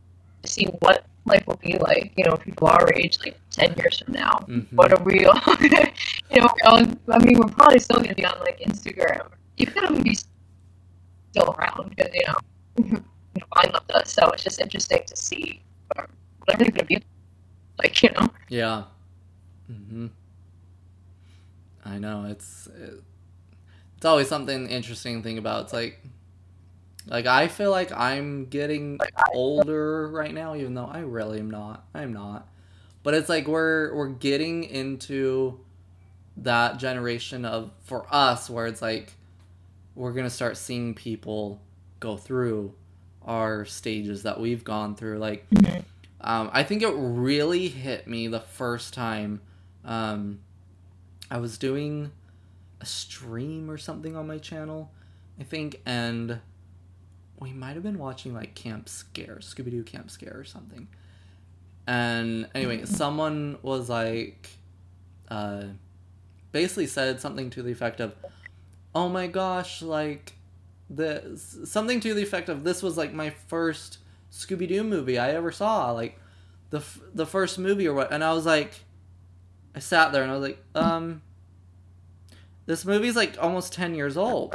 to see what life will be like, you know, people our age, like ten years from now. Mhm. What are we all? you know, all, I mean, we're probably still going to be on like Instagram. If we be still around because you know, you know, I love us. So it's just interesting to see what everything's going to be like, you know. Yeah. Mm-hmm. I know it's it, it's always something interesting to think about. It's like like I feel like I'm getting older right now, even though I really am not. I'm not. But it's like we're we're getting into that generation of for us where it's like we're gonna start seeing people go through our stages that we've gone through. Like, Mhm. um, I think it really hit me the first time um, I was doing a stream or something on my channel, I think, and we might have been watching like Camp Scare, Scooby Doo Camp Scare or something. And anyway, someone was like, uh, basically said something to the effect of, "Oh my gosh, like this something to the effect of this was like my first Scooby Doo movie I ever saw, like the f- the first movie or what." And I was like, I sat there and I was like, um. This movie's like almost ten years old.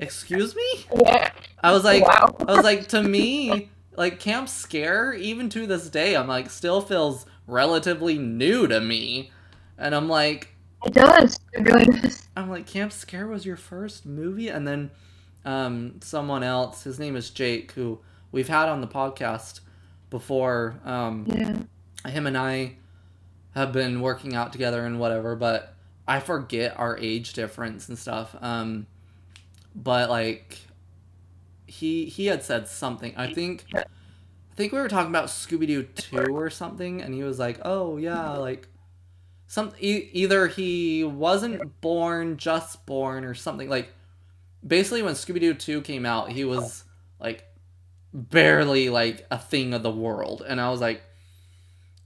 Excuse me? Yeah. I was like, wow. I was like, to me, like Camp Scare, even to this day, I'm like, still feels relatively new to me, and I'm like, It does. It really does. I'm like, Camp Scare was your first movie, and then, um, someone else, his name is Jake, who we've had on the podcast before. Um, Yeah. him and I have been working out together and whatever, but I forget our age difference and stuff. Um, but like, he he had said something. I think I think we were talking about Scooby Doo two or something, and he was like, "Oh yeah, like." Some e- either he wasn't born, just born, or something like. Basically, when Scooby Doo two came out, he was like barely like a thing of the world, and I was like,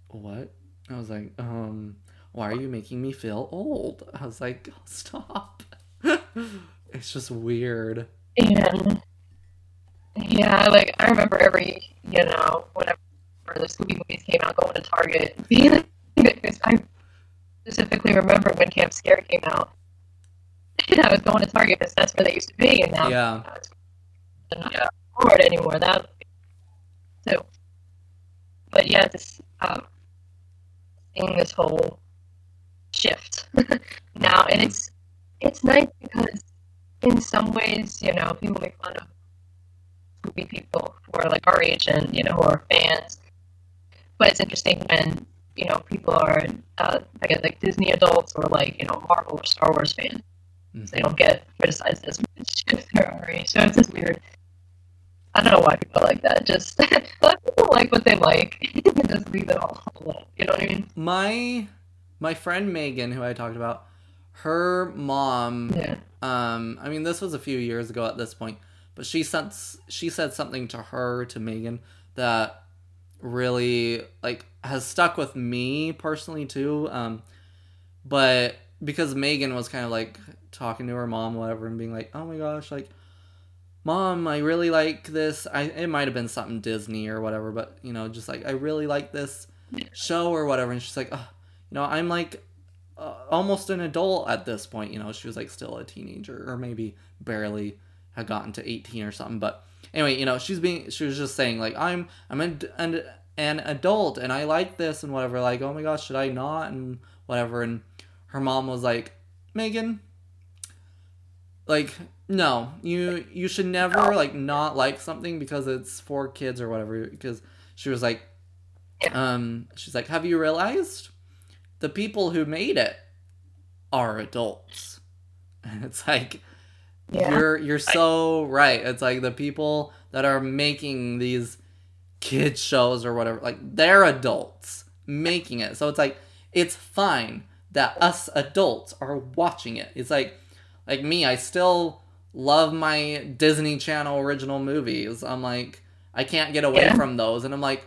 what? I was like, um, why are you making me feel old? I was like, stop. it's just weird. And yeah, like I remember every you know whenever the Scooby movies came out, going to Target, because I specifically remember when Camp Scare came out. And I was going to Target because that's where they used to be, and now Yeah. it's not afford anymore. That so, but yeah, this um, seeing this whole shift now, and it's it's nice because in some ways, you know, people make fun of Scooby people who are like our age and you know who are fans. But it's interesting when you know people are uh, I guess like Disney adults or like you know Marvel or Star Wars fans. Mhm. They don't get criticized as much if they're our age. So it's just weird. I don't know why people like that. Just let people like what they like. just leave it all alone. You know what I mean? My my friend Megan, who I talked about, her mom Yeah. um i mean this was a few years ago at this point but she sent she said something to her to megan that really like has stuck with me personally too um but because megan was kind of like talking to her mom whatever and being like oh my gosh like mom i really like this i it might have been something disney or whatever but you know just like i really like this show or whatever and she's like oh, you know i'm like uh, almost an adult at this point. You know, she was like still a teenager, or maybe barely had gotten to eighteen or something. But anyway, you know, she's being she was just saying like I'm I'm an an, an adult and I like this and whatever. Like oh my gosh, should I not and whatever. And her mom was like, Megan, like no, you you should never like not like something because it's for kids or whatever. Because she was like, um, she's like, have you realized? The people who made it are adults. And it's like Yeah. you're you're so right. It's like the people that are making these kid shows or whatever, like they're adults making it. So it's like it's fine that us adults are watching it. It's like like me, I still love my Disney Channel original movies. I'm like I can't get away Yeah. from those and I'm like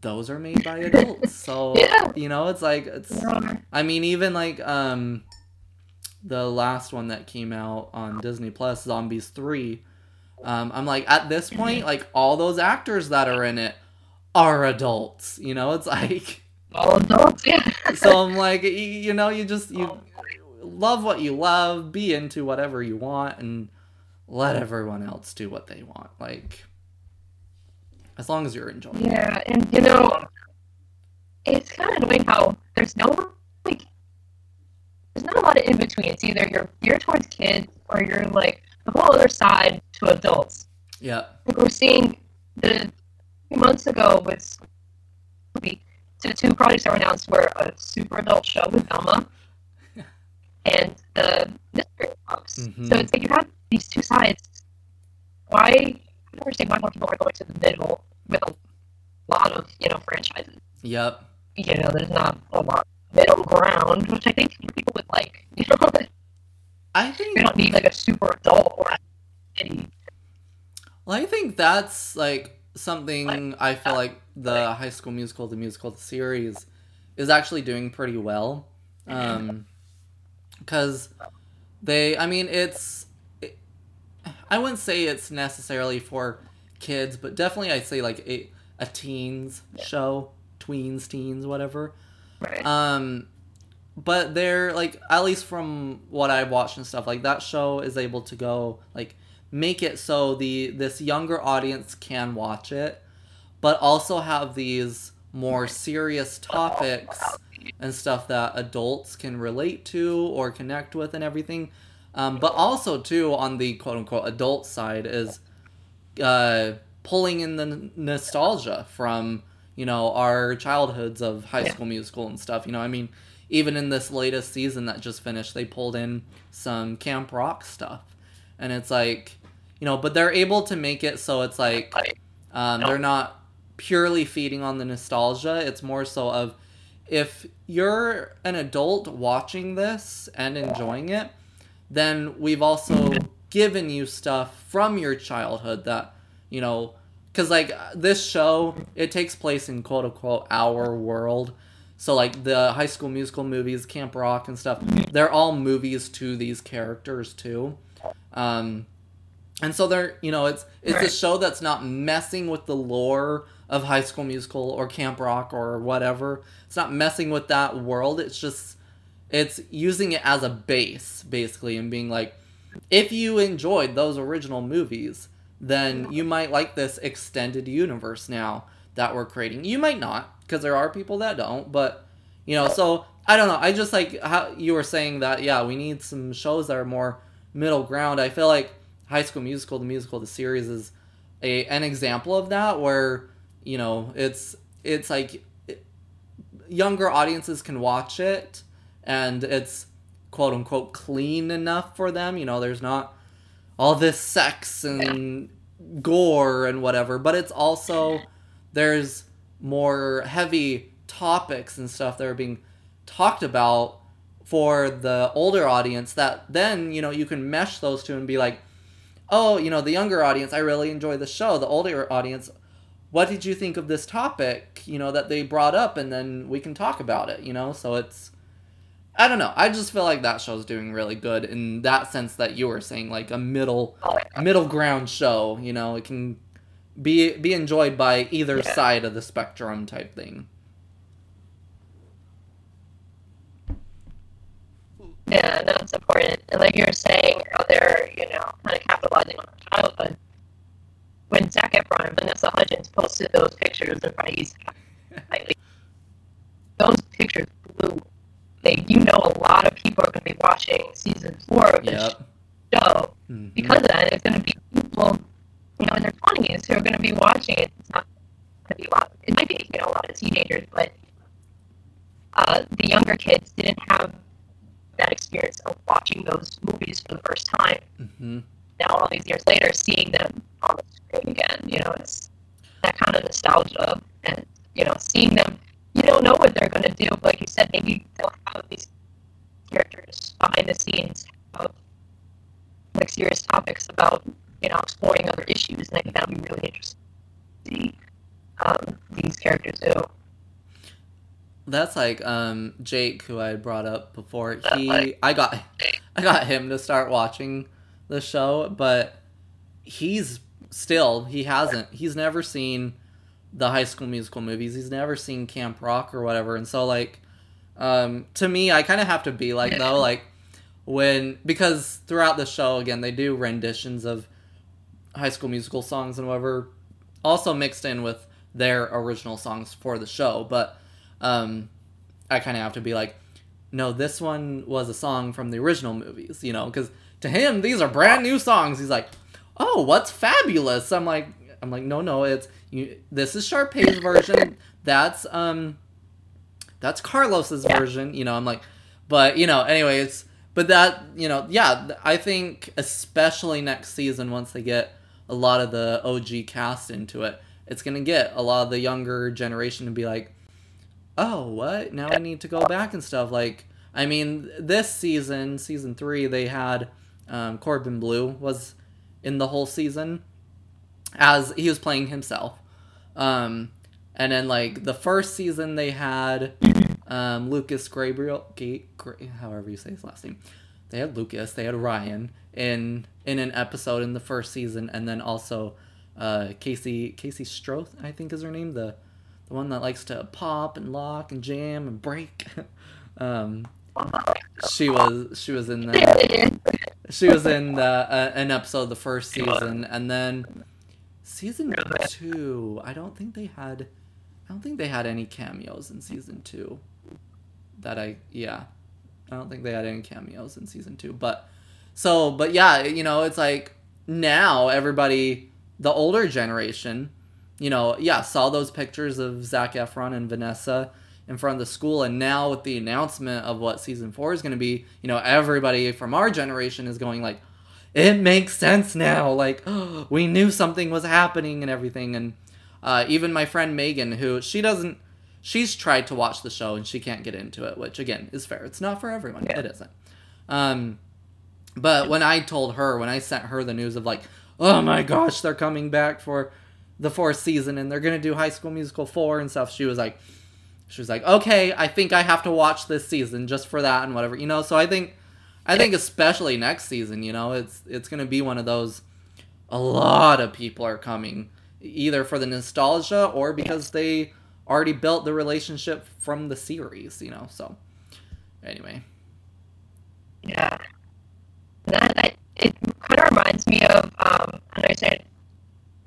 those are made by adults. So Yeah. you know, it's like it's I mean, even like um, the last one that came out on Disney Plus, Zombies Three. Um, I'm like, at this point, like all those actors that are in it are adults. You know, it's like, All adults, yeah. so I'm like, y- you know, you just you love what you love, be into whatever you want, and let everyone else do what they want. Like, as long as you're enjoying. it. Yeah, and you know, it's kind of annoying how there's no like, there's not a lot of in between. It's either you're you're towards kids or you're like the whole other side to adults. Yeah. Like we're seeing the few months ago with the two projects that were announced were a super adult show with Velma and the mystery box. Mhm. So it's like you have these two sides. Why I understand why more people are going to the middle with a lot of you know franchises. Yep. You know, there's not a lot middle ground, which I think people would like. You know, I think you don't need like a super adult or any. Well, I think that's like something I feel like the High School Musical, the musical, the series, is actually doing pretty well. Um, because they, I mean, it's, it, I wouldn't say it's necessarily for kids, but definitely I'd say like a, a teens show, tweens, teens, whatever. Right. Um, but they're like at least from what I've watched and stuff like that show is able to go like make it so the this younger audience can watch it, but also have these more serious topics and stuff that adults can relate to or connect with and everything. Um, but also too on the quote unquote adult side is uh, pulling in the n- nostalgia from you know our childhoods of High Yeah. School Musical and stuff. You know, I mean, even in this latest season that just finished, they pulled in some Camp Rock stuff, and it's like, you know, but they're able to make it so it's like um, they're not purely feeding on the nostalgia. It's more so of if you're an adult watching this and enjoying it, then we've also given you stuff from your childhood that, you know, because like this show, it takes place in quote unquote our world. So like the High School Musical movies, Camp Rock and stuff, they're all movies to these characters too. Um, and so they're you know it's it's a show that's not messing with the lore of High School Musical or Camp Rock or whatever. It's not messing with that world. It's just it's using it as a base basically and being like if you enjoyed those original movies, then you might like this extended universe now that we're creating. You might not because there are people that don't, but you know, so I don't know. I just like how you were saying that yeah, we need some shows that are more middle ground. I feel like High School Musical, the musical, the series is a an example of that where you know it's it's like younger audiences can watch it and it's quote unquote clean enough for them. You know, there's not all this sex and gore and whatever, but it's also there's more heavy topics and stuff that are being talked about for the older audience that then, you know, you can mesh those two and be like, oh, you know, the younger audience, I really enjoy the show. The older audience, what did you think of this topic, you know, that they brought up? And then we can talk about it, you know? So it's, I don't know. I just feel like that show's doing really good in that sense that you were saying, like a middle, middle ground show, you know, it can be, be enjoyed by either Yeah. side of the spectrum type thing. Yeah, no, it's important. And like you were saying, how they're, you know, kind of capitalizing on our childhood. When Zac Efron and Vanessa Hudgens posted those pictures of Raíz, like, those pictures blew. They, you know, a lot of people are going to be watching season four of this Yep. show Mhm. because of that. It's going to be people, you know, in their 20s who are going to be watching it. It's not going to be a lot. It might be, you know, a lot of teenagers, but uh, the younger kids didn't have that experience of watching those movies for the first time. Mhm. Now, all these years later, seeing them on the screen again, you know, it's that kind of nostalgia. And, you know, seeing them, you don't know what they're going to do. But like you said, maybe they'll have these characters behind the scenes of like serious topics about, you know, exploring other issues. And I think that'll be really interesting to see um, these characters do. That's like um Jake who I brought up before. He I got I got him to start watching the show, but he's still he hasn't he's never seen the high school musical movies. He's never seen Camp Rock or whatever. And so like um to me I kind of have to be like though like when because throughout the show again they do renditions of high school musical songs and whatever also mixed in with their original songs for the show, but um, I kind of have to be like, no, this one was a song from the original movies, you know, because to him these are brand new songs. He's like, oh, what's fabulous? I'm like, I'm like, no, no, it's you. This is Sharpay's version. That's um, that's Carlos's Yeah. version. You know, I'm like, but you know, anyway, it's but that you know, yeah, I think especially next season once they get a lot of the OG cast into it, it's gonna get a lot of the younger generation to be like, oh, what? Now I need to go back and stuff. Like, I mean, this season, season three, they had um, Corbin Bleu was in the whole season as he was playing himself. Um, and then like the first season they had um, Lucas Gabriel, however you say his last name. They had Lucas, they had Ryan in in an episode in the first season, and then also uh, Casey Casey Stroh, I think is her name, the the one that likes to pop and lock and jam and break. um, she was she was in the she was in the, uh, an episode the first season, and then season two. I don't think they had. I don't think they had any cameos in season two. That I yeah, I don't think they had any cameos in season two. But so but yeah, you know it's like now everybody, the older generation, you know, yeah, saw those pictures of Zac Efron and Vanessa in front of the school, and now with the announcement of what season four is going to be, you know, everybody from our generation is going like, it makes sense now. Like, we knew something was happening and everything. And uh, even my friend Megan, who she doesn't, she's tried to watch the show and she can't get into it, which again is fair. It's not for everyone. It isn't. Um, but when I told her, when I sent her the news of like, oh my gosh, they're coming back for the fourth season and they're gonna do High School Musical four and stuff, she was like, she was like, okay, I think I have to watch this season just for that and whatever, you know. So I think, I think especially next season, you know, it's it's gonna be one of those. A lot of people are coming, either for the nostalgia or because they already built the relationship from the series, you know. So, anyway, Yeah. That I, it kind of reminds me of um, I said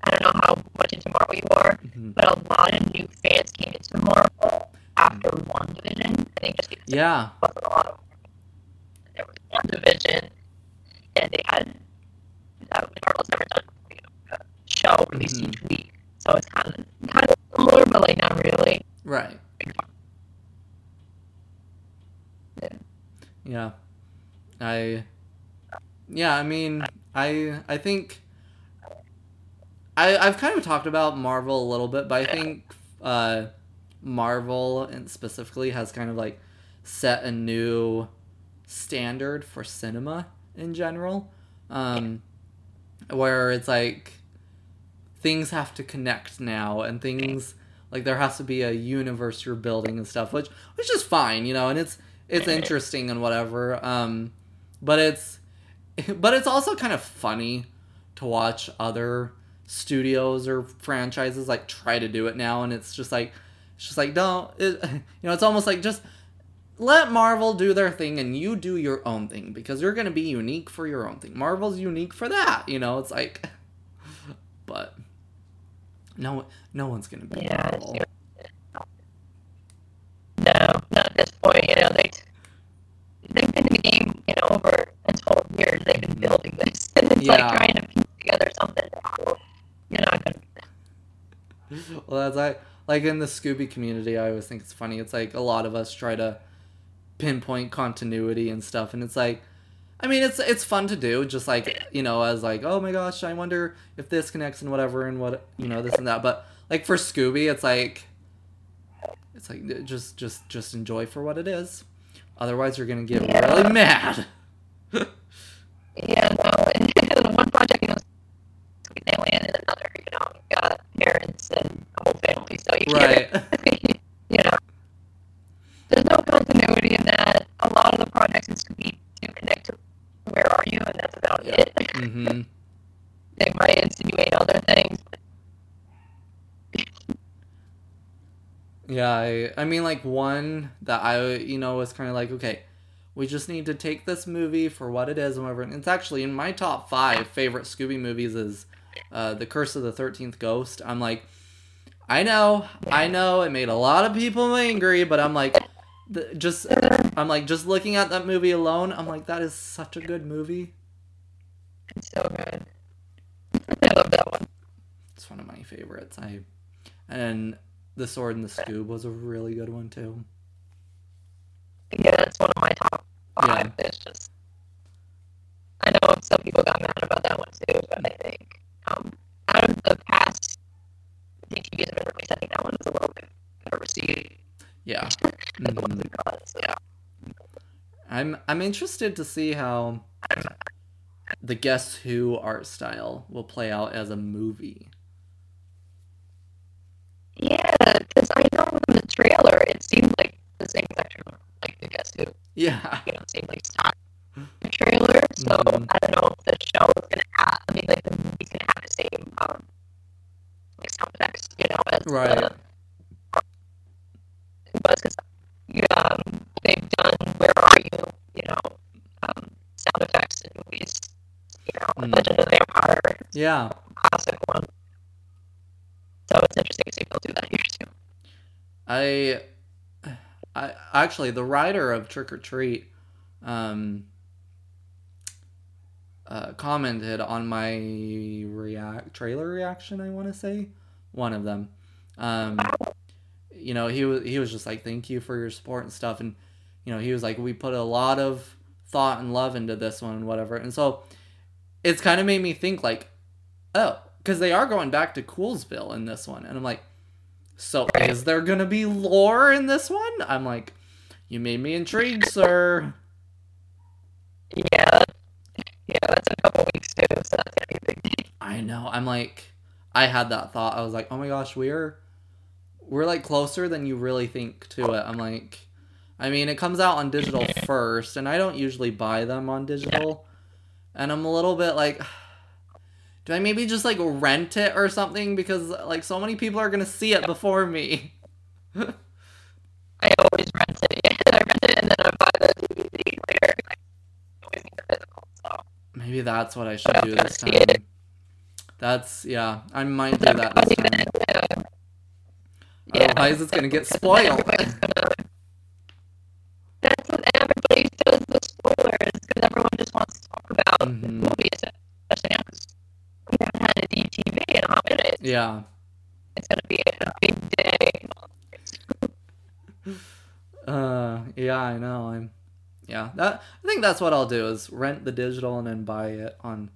I don't know how much into Marvel you are, Mhm. but a lot of new fans came into Marvel after WandaVision. I think just because yeah, a lot of there was WandaVision, and they had that Marvel's never done you know, a show released Mhm. each week, so it's kind of kind of similar, but like not really. right, yeah, I, yeah, I mean, I I think. I, I've kind of talked about Marvel a little bit, but I think uh, Marvel and specifically has kind of like set a new standard for cinema in general, um, where it's like things have to connect now, and things like there has to be a universe you're building and stuff, which which is fine, you know, and it's it's interesting and whatever. Um, but it's but it's also kind of funny to watch other studios or franchises like try to do it now and it's just like it's just like don't it, you know it's almost like just let marvel do their thing and you do your own thing because you're going to be unique for your own thing marvel's unique for that you know it's like but no no one's going to be Yeah, marvel No, not at this point. You know, they they've been in the game, you know, over a twelve years. They've been building this, and it's Yeah. like trying to piece together something. You're not gonna. well that's like like in the scooby community i always think it's funny it's like a lot of us try to pinpoint continuity and stuff and it's like i mean it's it's fun to do just like you know as like oh my gosh i wonder if this connects and whatever and what you know this and that but like for scooby it's like it's like just just just enjoy for what it is otherwise you're gonna get Yeah. really mad Yeah, no. And one project, you know, and another, you know, got parents and a whole family, so you right can't, you know. There's no continuity in that. A lot of the projects in Scooby do connect to Where Are You, and that's about Yeah. it. mm-hmm They might insinuate other things, but Yeah, I, I mean, like one that I, you know, was kind of like, okay, we just need to take this movie for what it is and whatever. And it's actually in my top five favorite Scooby movies is uh, The Curse of the Thirteenth Ghost. I'm like, I know, I know, it made a lot of people angry, but I'm like, the, just, I'm like, just looking at that movie alone, I'm like, that is such a good movie. it's so good. I love that one. It's one of my favorites. I, and the Sword and the Scoob was a really good one too. Yeah, that's one of my top five. Yeah. It's just I know some people got mad about that one too, but I think um, out of the past DTVs have been released, I think that one was a little bit better received. Yeah. mm-hmm. ones we got, so. Yeah. I'm I'm interested to see how the Guess Who art style will play out as a movie. Yeah. classic one. So it's interesting to see if they'll do that here too. I I actually the writer of Trick or Treat um uh, commented on my react trailer reaction I want to say one of them um you know he was he was just like thank you for your support and stuff and you know he was like we put a lot of thought and love into this one and whatever and so it's kind of made me think like oh because they are going back to Coolsville in this one and I'm like so is there gonna be lore in this one? I'm like, you made me intrigued, sir. Yeah, yeah, that's in a couple weeks too, so that's gonna be a big. I know. I'm like, I had that thought. I was like, oh my gosh, we're we're like closer than you really think to it. I'm like, I mean, it comes out on digital first, and I don't usually buy them on digital, and I'm a little bit like. Do I maybe just like rent it or something because like so many people are gonna see it before me? I always rent it. Yeah, I rent it and then I buy the DVD later. I always need the physical. So Maybe that's what I should do this time. it. That's yeah, I might do that this time. Yeah. Otherwise, it's gonna get spoiled. That's what everybody does the spoilers because everyone just wants to talk about the Yeah. It's gonna be a big day. Uh, yeah, I know. I'm. Yeah, that I think that's what I'll do is rent the digital and then buy it on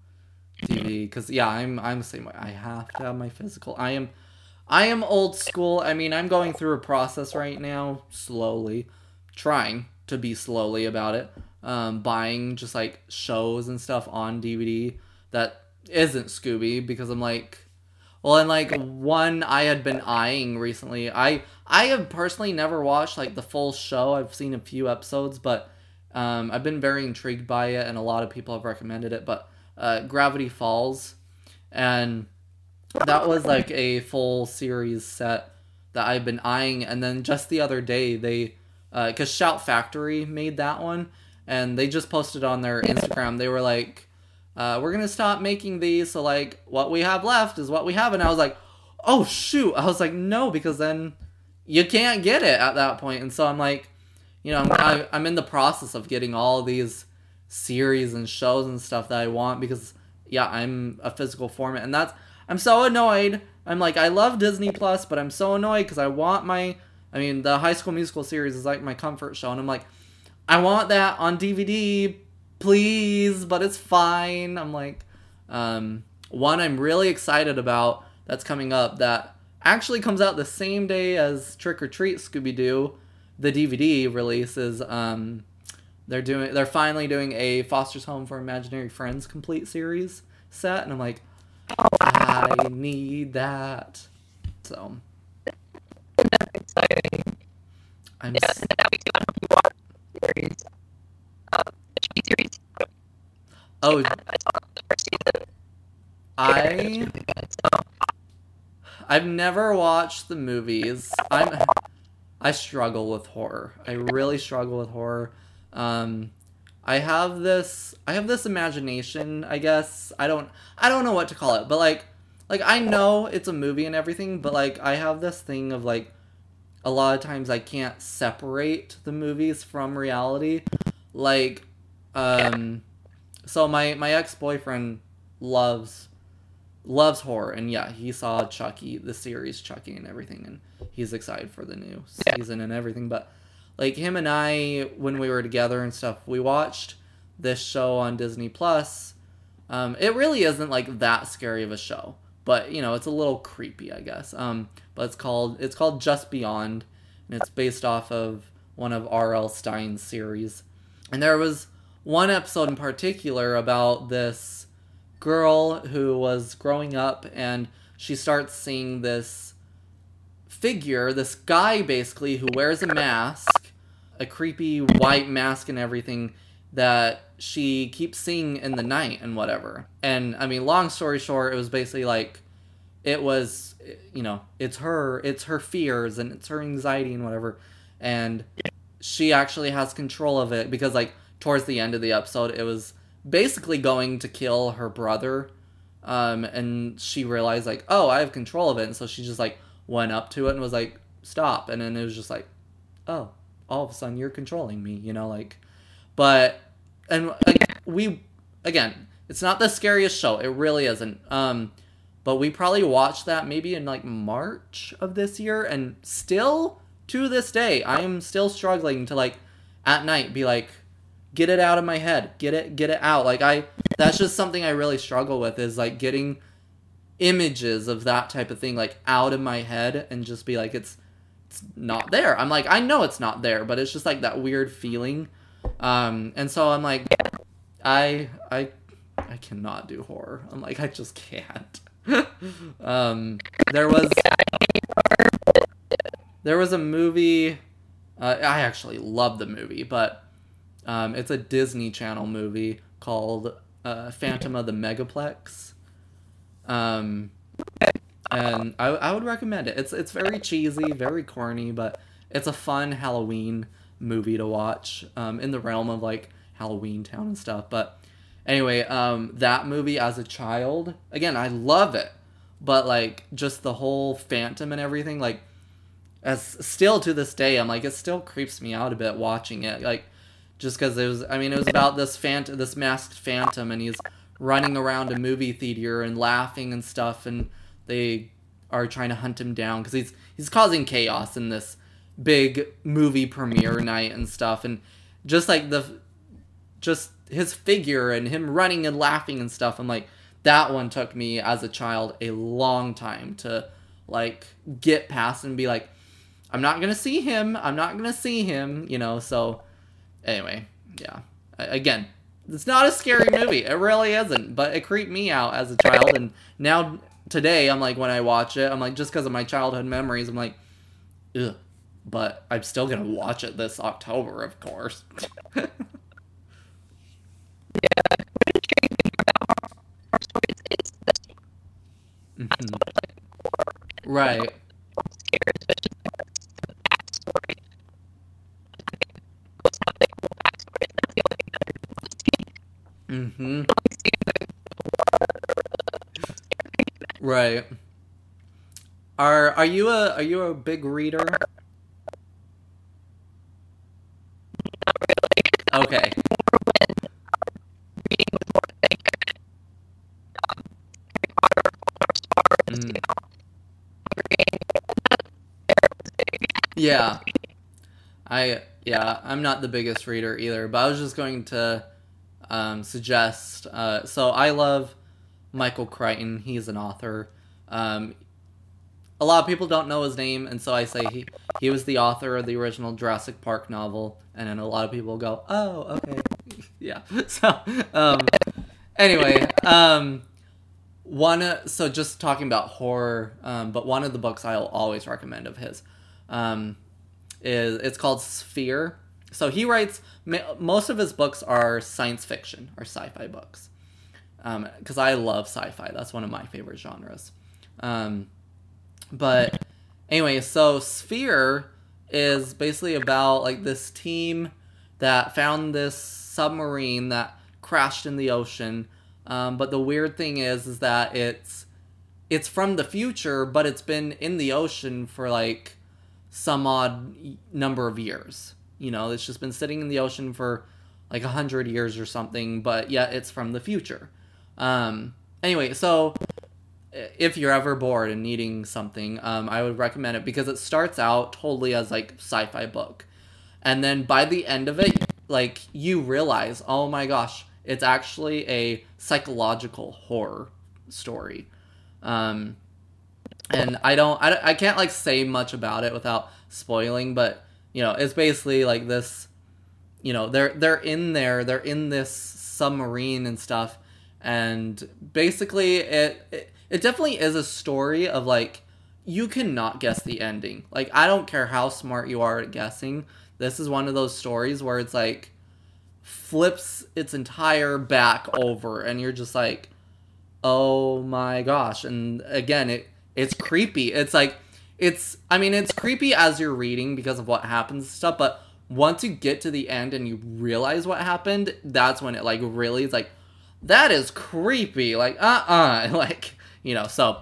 TV. Cause yeah, I'm I'm the same way. I have to have my physical. I am, I am old school. I mean, I'm going through a process right now, slowly, trying to be slowly about it. Um, buying just like shows and stuff on DVD that isn't Scooby because I'm like, well, and like one I had been eyeing recently. I I have personally never watched like the full show. I've seen a few episodes, but um, I've been very intrigued by it, and a lot of people have recommended it. But uh, Gravity Falls, and that was like a full series set that I've been eyeing. And then just the other day, they because Shout Factory made that one, and they just posted on their Instagram. They were like, uh, "We're gonna stop making these, so like what we have left is what we have." And I was like, "Oh shoot!" I was like, "No," because then you can't get it at that point. And so I'm like, you know, I'm I'm in the process of getting all these series and shows and stuff that I want because yeah, I'm a physical format, and that's I'm so annoyed. I'm like, I love Disney Plus, but I'm so annoyed because I want my. I mean, the High School Musical series is like my comfort show, and I'm like, I want that on DVD, please, but it's fine. I'm like, um, one I'm really excited about that's coming up that actually comes out the same day as Trick or Treat Scooby Doo. The DVD release is um, they're doing they're finally doing a Foster's Home for Imaginary Friends complete series set, and I'm like, I need that. So That's exciting. I'm Yeah, s- and now we do. I don't know if you watch series, um, the Chucky series. oh I saw the first season. I It's really good. So I've never watched the movies. I'm I struggle with horror. I really struggle with horror. Um I have this I have this imagination, I guess. I don't I don't know what to call it, but like like I know it's a movie and everything, but like I have this thing of like a lot of times I can't separate the movies from reality. Like um so my my ex-boyfriend loves loves horror and yeah he saw chucky the series chucky and everything and he's excited for the new Yeah. season and everything but like him and i when we were together and stuff we watched this show on disney plus. Um, it really isn't like that scary of a show but you know it's a little creepy i guess. Um, but it's called it's called just beyond and it's based off of one of rl Stine's series. And there was one episode in particular about this girl who was growing up and she starts seeing this figure, this guy basically who wears a mask, a creepy white mask and everything that she keeps seeing in the night and whatever. And I mean, long story short, it was basically like it was you know, it's her, it's her fears and it's her anxiety and whatever. And she actually has control of it because like towards the end of the episode it was basically going to kill her brother um and she realized like oh i have control of it. And so she just like went up to it and was like stop. And then it was just like oh all of a sudden you're controlling me you know like but and like we again it's not the scariest show. It really isn't. Um but we probably watched that maybe in like march of this year and still to this day i am still struggling to like at night be like get it out of my head get it get it out. Like i that's just something i really struggle with is like getting images of that type of thing like out of my head and just be like it's it's not there. I'm like i know it's not there but it's just like that weird feeling. Um and so i'm like i i i cannot do horror. I'm like i just can't. Um there was there was a movie uh, i actually love the movie but um, it's a disney channel movie called uh, phantom of the megaplex. Um, and I, I would recommend it. It's it's very cheesy very corny but it's a fun halloween movie to watch um, in the realm of like halloween town and stuff. But anyway um, that movie as a child again i love it. But like just the whole phantom and everything like as still to this day i'm like it still creeps me out a bit watching it. Like just because it was i mean it was about this phantom this masked phantom and he's running around a movie theater and laughing and stuff and they are trying to hunt him down because he's he's causing chaos in this big movie premiere night and stuff and just like the just his figure and him running and laughing and stuff i'm like that one took me as a child a long time to like get past and be like i'm not gonna see him i'm not gonna see him you know so anyway yeah. Again it's not a scary movie. It really isn't but it creeped me out as a child and now today i'm like when i watch it i'm like just because of my childhood memories i'm like ugh but i'm still gonna watch it this october of course. Mhm. right Right. Are are you a are you a big reader? Okay. Mm. Yeah. I yeah, I'm not the biggest reader either, but I was just going to um, suggest. Uh, so I love Michael Crichton. He's an author. Um, a lot of people don't know his name, and so I say he he was the author of the original Jurassic Park novel, and then a lot of people go, "Oh, okay, yeah." So, um, anyway, um, one so just talking about horror, um, but one of the books I'll always recommend of his um, is it's called Sphere. So he writes most of his books are science fiction or sci-fi books, because I love sci-fi. That's one of my favorite genres. Um, but anyway, so Sphere is basically about like this team that found this submarine that crashed in the ocean. Um, but the weird thing is, is that it's it's from the future, but it's been in the ocean for like some odd number of years. You know, it's just been sitting in the ocean for like a hundred years or something, but yet it's from the future. Um, anyway, so if you're ever bored and needing something, um, I would recommend it because it starts out totally as like sci-fi book, and then by the end of it, like you realize, oh my gosh, it's actually a psychological horror story. Um, and I don't, I, I can't like say much about it without spoiling, but you know, it's basically like this. you know they're they're in there they're in this submarine and stuff and basically it, it it definitely is a story of like you cannot guess the ending. Like i don't care how smart you are at guessing this is one of those stories where it's like flips its entire back over and you're just like oh my gosh. And again it it's creepy. It's like it's i mean it's creepy as you're reading because of what happens and stuff but once you get to the end and you realize what happened that's when it like really is like that is creepy. Like uh-uh. Like you know so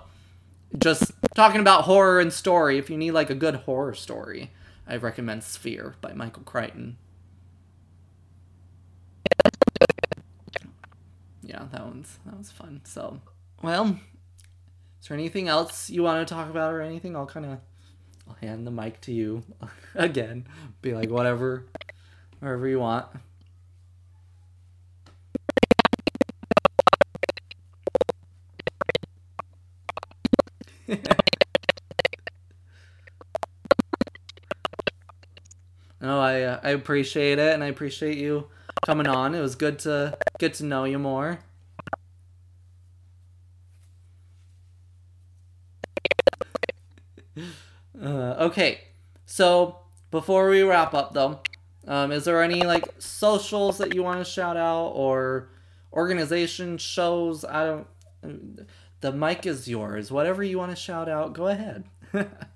just talking about horror and story if you need like a good horror story i recommend sphere by michael crichton. Yeah that one's that was fun. So well is there anything else you want to talk about or anything? I'll kind of i'll hand the mic to you again. Be like whatever wherever you want I appreciate it, and I appreciate you coming on. It was good to get to know you more. Uh, okay, so before we wrap up, though, um, is there any like socials that you want to shout out or organization shows? I don't. The mic is yours. Whatever you want to shout out, go ahead.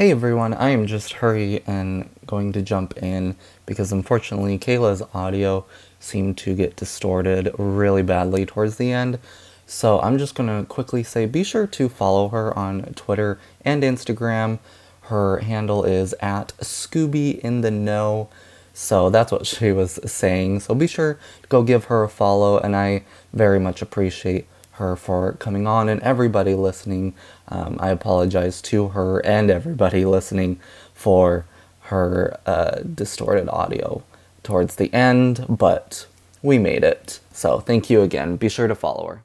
Hey everyone, I am just hurry and going to jump in because unfortunately Kaila's audio seemed to get distorted really badly towards the end. So I'm just gonna quickly say be sure to follow her on Twitter and Instagram. Her handle is at Scooby in the Know. So that's what she was saying. So be sure to go give her a follow, and I very much appreciate her for coming on and everybody listening. Um, I apologize to her and everybody listening for her uh, distorted audio towards the end, but we made it. So thank you again. Be sure to follow her.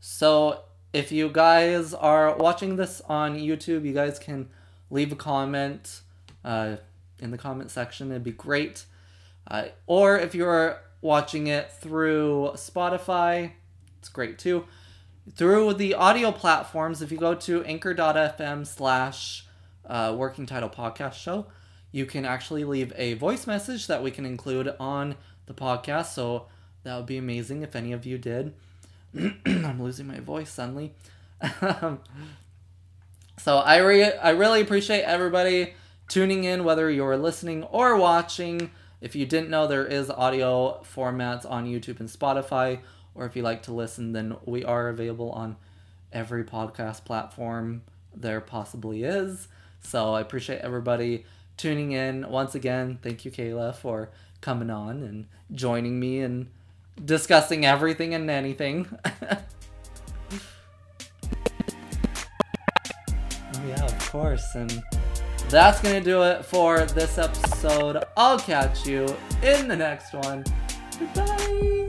So if you guys are watching this on YouTube, you guys can leave a comment uh, in the comment section. It'd be great. Uh, or if you're watching it through Spotify, it's great too. Through the audio platforms, if you go to anchor.fm slash uh, working title podcast show, you can actually leave a voice message that we can include on the podcast. So that would be amazing if any of you did. I'm losing my voice suddenly. so I re- I really appreciate everybody tuning in, whether you're listening or watching. If you didn't know, there is audio formats on YouTube and Spotify, or if you like to listen, then we are available on every podcast platform there possibly is. So I appreciate everybody tuning in. Once again, thank you, Kaila, for coming on and joining me and discussing everything and anything. oh, yeah, of course. And that's going to do it for this episode. I'll catch you in the next one. Goodbye.